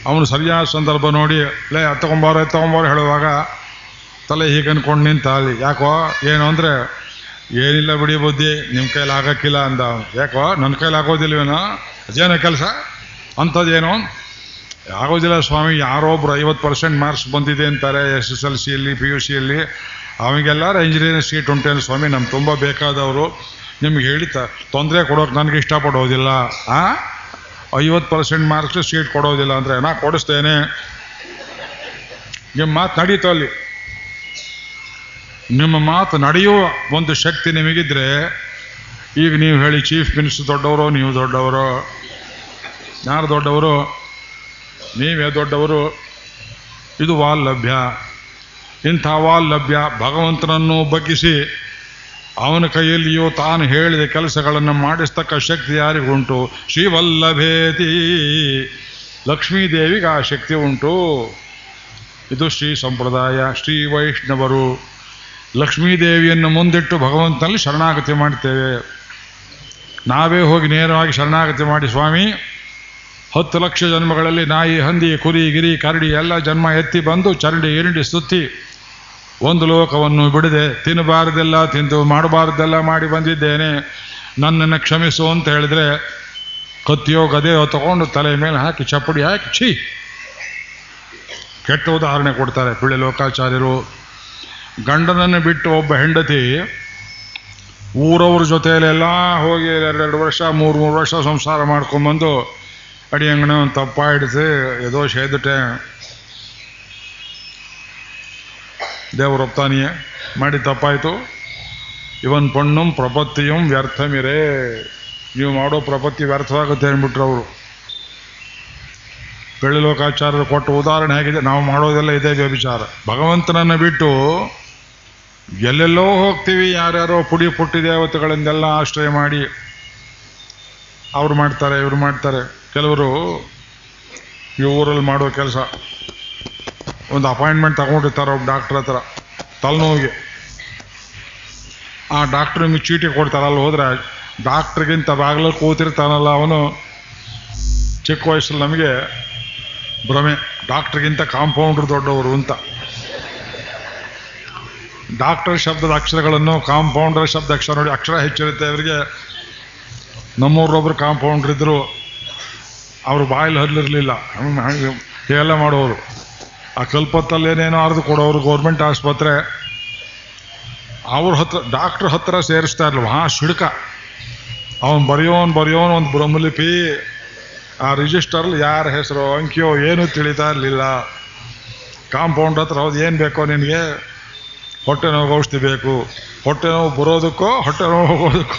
ಅವನು ಸರಿಯಾದ ಸಂದರ್ಭ ನೋಡಿ, ಲೇ ತಗೊಂಬಾರೋ ತಗೊಂಬಾರೋ ಹೇಳುವಾಗ ತಲೆ ಹೀಗೆ ಅಂದ್ಕೊಂಡು ನಿಂತ ಅಲ್ಲಿ ಯಾಕೋ, ಏನು ಅಂದರೆ, ಏನಿಲ್ಲ ಬಿಡಿ ಬುದ್ಧಿ ನಿಮ್ಮ ಕೈಲಿ ಆಗೋಕ್ಕಿಲ್ಲ ಅಂದ ಯಾಕೋ ನನ್ನ ಕೈಲಿ ಆಗೋದಿಲ್ವೇನೋ? ಅದೇನೋ ಕೆಲಸ? ಅಂಥದ್ದೇನೋ ಆಗೋದಿಲ್ಲ ಸ್ವಾಮಿ, ಯಾರೋ ಒಬ್ರು ಐವತ್ತು ಪರ್ಸೆಂಟ್ ಮಾರ್ಕ್ಸ್ ಬಂದಿದೆ ಅಂತಾರೆ ಎಸ್ ಎಸ್ ಎಲ್ ಸಿಯಲ್ಲಿ ಪಿ ಯು ಸಿಯಲ್ಲಿ ಅವಾಗೆಲ್ಲರೂ ಇಂಜಿನಿಯರಿಂಗ್ ಸೀಟ್ ಉಂಟೇನು ಸ್ವಾಮಿ, ನಮ್ಗೆ ತುಂಬ ಬೇಕಾದವರು. ನಿಮ್ಗೆ ಹೇಳಿ ತ ತೊಂದರೆ ಕೊಡೋಕೆ ನನಗೆ ಇಷ್ಟಪಡೋದಿಲ್ಲ. ಆ? ಐವತ್ತು ಪರ್ಸೆಂಟ್ ಮಾರ್ಕ್ಸ್ ಸೀಟ್ ಕೊಡೋದಿಲ್ಲ ಅಂದರೆ ನಾ ಕೊಡಿಸ್ತೇನೆ. ನಿಮ್ಮ ಮಾತು ನಡೀತು ಅಲ್ಲಿ. ನಿಮ್ಮ ಮಾತು ನಡೆಯುವ ಒಂದು ಶಕ್ತಿ ನಿಮಗಿದ್ರೆ, ಈಗ ನೀವು ಹೇಳಿ ಚೀಫ್ ಮಿನಿಸ್ಟರ್ ದೊಡ್ಡವರು, ನೀವು ದೊಡ್ಡವರು. ಯಾರು ದೊಡ್ಡವರು? ನೀವೇ ದೊಡ್ಡವರು. ಇದು ವಾಲ್ಲಭ್ಯ. ಇಂಥ ವಾಲ್ಲಭ್ಯ ಭಗವಂತನನ್ನು ಬಗ್ಗಿಸಿ ಅವನ ಕೈಯಲ್ಲಿಯೂ ತಾನು ಹೇಳಿದ ಕೆಲಸಗಳನ್ನು ಮಾಡಿಸ್ತಕ್ಕ ಶಕ್ತಿ ಯಾರಿಗುಂಟು? ಶ್ರೀವಲ್ಲಭೇತಿ. ಲಕ್ಷ್ಮೀದೇವಿಗೆ ಆ ಶಕ್ತಿ ಉಂಟು. ಇದು ಶ್ರೀ ಸಂಪ್ರದಾಯ, ಶ್ರೀ ವೈಷ್ಣವರು. ಲಕ್ಷ್ಮೀದೇವಿಯನ್ನು ಮುಂದಿಟ್ಟು ಭಗವಂತನಲ್ಲಿ ಶರಣಾಗತಿ ಮಾಡ್ತೇವೆ. ನಾವೇ ಹೋಗಿ ನೇರವಾಗಿ ಶರಣಾಗತಿ ಮಾಡಿ ಸ್ವಾಮಿ. ಹತ್ತು ಲಕ್ಷ ಜನ್ಮಗಳಲ್ಲಿ ನಾಯಿ, ಹಂದಿ, ಕುರಿ, ಗಿರಿ, ಕರಡಿ ಎಲ್ಲ ಜನ್ಮ ಎತ್ತಿ ಬಂದು ಚರಡಿ ಇರಡಿ ಸುತ್ತಿ ಒಂದು ಲೋಕವನ್ನು ಬಿಡದೆ ತಿನ್ನಬಾರದೆಲ್ಲ, ತಿಂದು ಮಾಡಬಾರ್ದೆಲ್ಲ ಮಾಡಿ ಬಂದಿದ್ದೇನೆ. ನನ್ನನ್ನು ಕ್ಷಮಿಸು ಅಂತ ಹೇಳಿದ್ರೆ ಕತ್ತಿಯೋ ಗದೆಯೋ ತಗೊಂಡು ತಲೆ ಮೇಲೆ ಹಾಕಿ, ಚಪ್ಪಡಿ ಹಾಕಿ, ಛೀ! ಕೆಟ್ಟ ಉದಾಹರಣೆ ಕೊಡ್ತಾರೆ ಪಿಳ್ಳೆ ಲೋಕಾಚಾರ್ಯರು. ಗಂಡನನ್ನು ಬಿಟ್ಟು ಒಬ್ಬ ಹೆಂಡತಿ ಊರವ್ರ ಜೊತೆಯಲ್ಲೆಲ್ಲ ಹೋಗಿ ಎರಡೆರಡು ವರ್ಷ, ಮೂರು ಮೂರು ವರ್ಷ ಸಂಸಾರ ಮಾಡ್ಕೊಂಬಂದು ಅಡಿ தப்பாயிடுச்சு ஏதோ ತಪ್ಪ ಹಿಡಿದು ಏದೋ ಸೇದುಟೆ ದೇವ್ರ ಒಪ್ತಾನಿಯೇ ಮಾಡಿ ತಪ್ಪಾಯಿತು. ಇವನ್ ಪಣ್ಣುಂ ಪ್ರಪತ್ತಿಯಂ ವ್ಯರ್ಥಮಿರೇ. ನೀವು ಮಾಡೋ ಪ್ರಪತ್ತಿ ವ್ಯರ್ಥವಾಗುತ್ತೆ ಅಂದ್ಬಿಟ್ರು ಅವರು. ಬೆಳ್ಳಿ ಲೋಕಾಚಾರ್ಯರು ಕೊಟ್ಟ ಉದಾಹರಣೆ ಹೇಗಿದೆ. ನಾವು ಮಾಡೋದೆಲ್ಲ ಇದೇ ವ್ಯಭಿಚಾರ. ಭಗವಂತನನ್ನು ಬಿಟ್ಟು ಎಲ್ಲೆಲ್ಲೋ ಹೋಗ್ತೀವಿ. ಯಾರ್ಯಾರೋ ಪುಡಿ ಪುಟ್ಟಿ ದೇವತೆಗಳಿಂದೆಲ್ಲ ಆಶ್ರಯ ಮಾಡಿ. ಅವ್ರು ಮಾಡ್ತಾರೆ, ಇವ್ರು ಮಾಡ್ತಾರೆ. ಕೆಲವರು ಈ ಊರಲ್ಲಿ ಮಾಡೋ ಕೆಲಸ. ಒಂದು ಅಪಾಯಿಂಟ್ಮೆಂಟ್ ತಗೊಂಡಿರ್ತಾರೆ ಒಬ್ಬ ಡಾಕ್ಟ್ರ್ ಹತ್ರ, ತಲೆನೋವಿಗೆ. ಆ ಡಾಕ್ಟ್ರ್ ನಿಮಗೆ ಚೀಟಿ ಕೊಡ್ತಾರೆ ಅಲ್ಲಿ ಹೋದ್ರೆ ಡಾಕ್ಟ್ರಿಗಿಂತ ಬಾಗಿಲಲ್ಲಿ ಕೂತಿರ್ತಾನಲ್ಲ ಅವನು. ಚಿಕ್ಕ ವಯಸ್ಸಲ್ಲಿ ನಮಗೆ ಭ್ರಮೆ, ಡಾಕ್ಟ್ರಿಗಿಂತ ಕಾಂಪೌಂಡ್ರ್ ದೊಡ್ಡವರು ಅಂತ. ಡಾಕ್ಟರ್ ಶಬ್ದದ ಅಕ್ಷರಗಳನ್ನು, ಕಾಂಪೌಂಡರ್ ಶಬ್ದ ಅಕ್ಷರ ನೋಡಿ, ಅಕ್ಷರ ಹೆಚ್ಚಿರುತ್ತೆ ಅವರಿಗೆ ನಮ್ಮೂರೊಬ್ರು ಕಾಂಪೌಂಡ್ರ್ ಇದ್ರು ಅವರು ಬಾಯಲ್ಲಿ ಹರ್ಲಿರ್ಲಿಲ್ಲ. ಎಲ್ಲ ಮಾಡೋರು. ಆ ಕಲ್ಪತ್ತಲ್ಲಿ ಏನೇನೋ ಅರ್ದು ಕೊಡೋರು ಗೌರ್ಮೆಂಟ್ ಆಸ್ಪತ್ರೆ. ಅವ್ರ ಹತ್ರ ಡಾಕ್ಟ್ರ್ ಹತ್ರ ಸೇರಿಸ್ತಾ ಇರ್ಲಿಲ್ಲ. ಹಾ ಶಿಡ್ಕ. ಅವನು ಬರೆಯೋನು ಬರೆಯೋನು ಒಂದು ಬ್ರಹ್ಮಲಿಪಿ. ಆ ರಿಜಿಸ್ಟರ್ಲಿ ಯಾರ ಹೆಸರು, ಅಂಕಿಯೋ ಏನೂ ತಿಳಿತಾ ಇರಲಿಲ್ಲ. ಕಾಂಪೌಂಡ್ ಹತ್ರ ಹೌದು ಏನು ಬೇಕೋ ನಿನಗೆ? ಹೊಟ್ಟೆ ನೋವು ಔಷಧಿ ಬೇಕು. ಹೊಟ್ಟೆ ನೋವು ಬರೋದಕ್ಕೋ, ಹೊಟ್ಟೆ ನೋವು ಹೋಗೋದಕ್ಕೋ.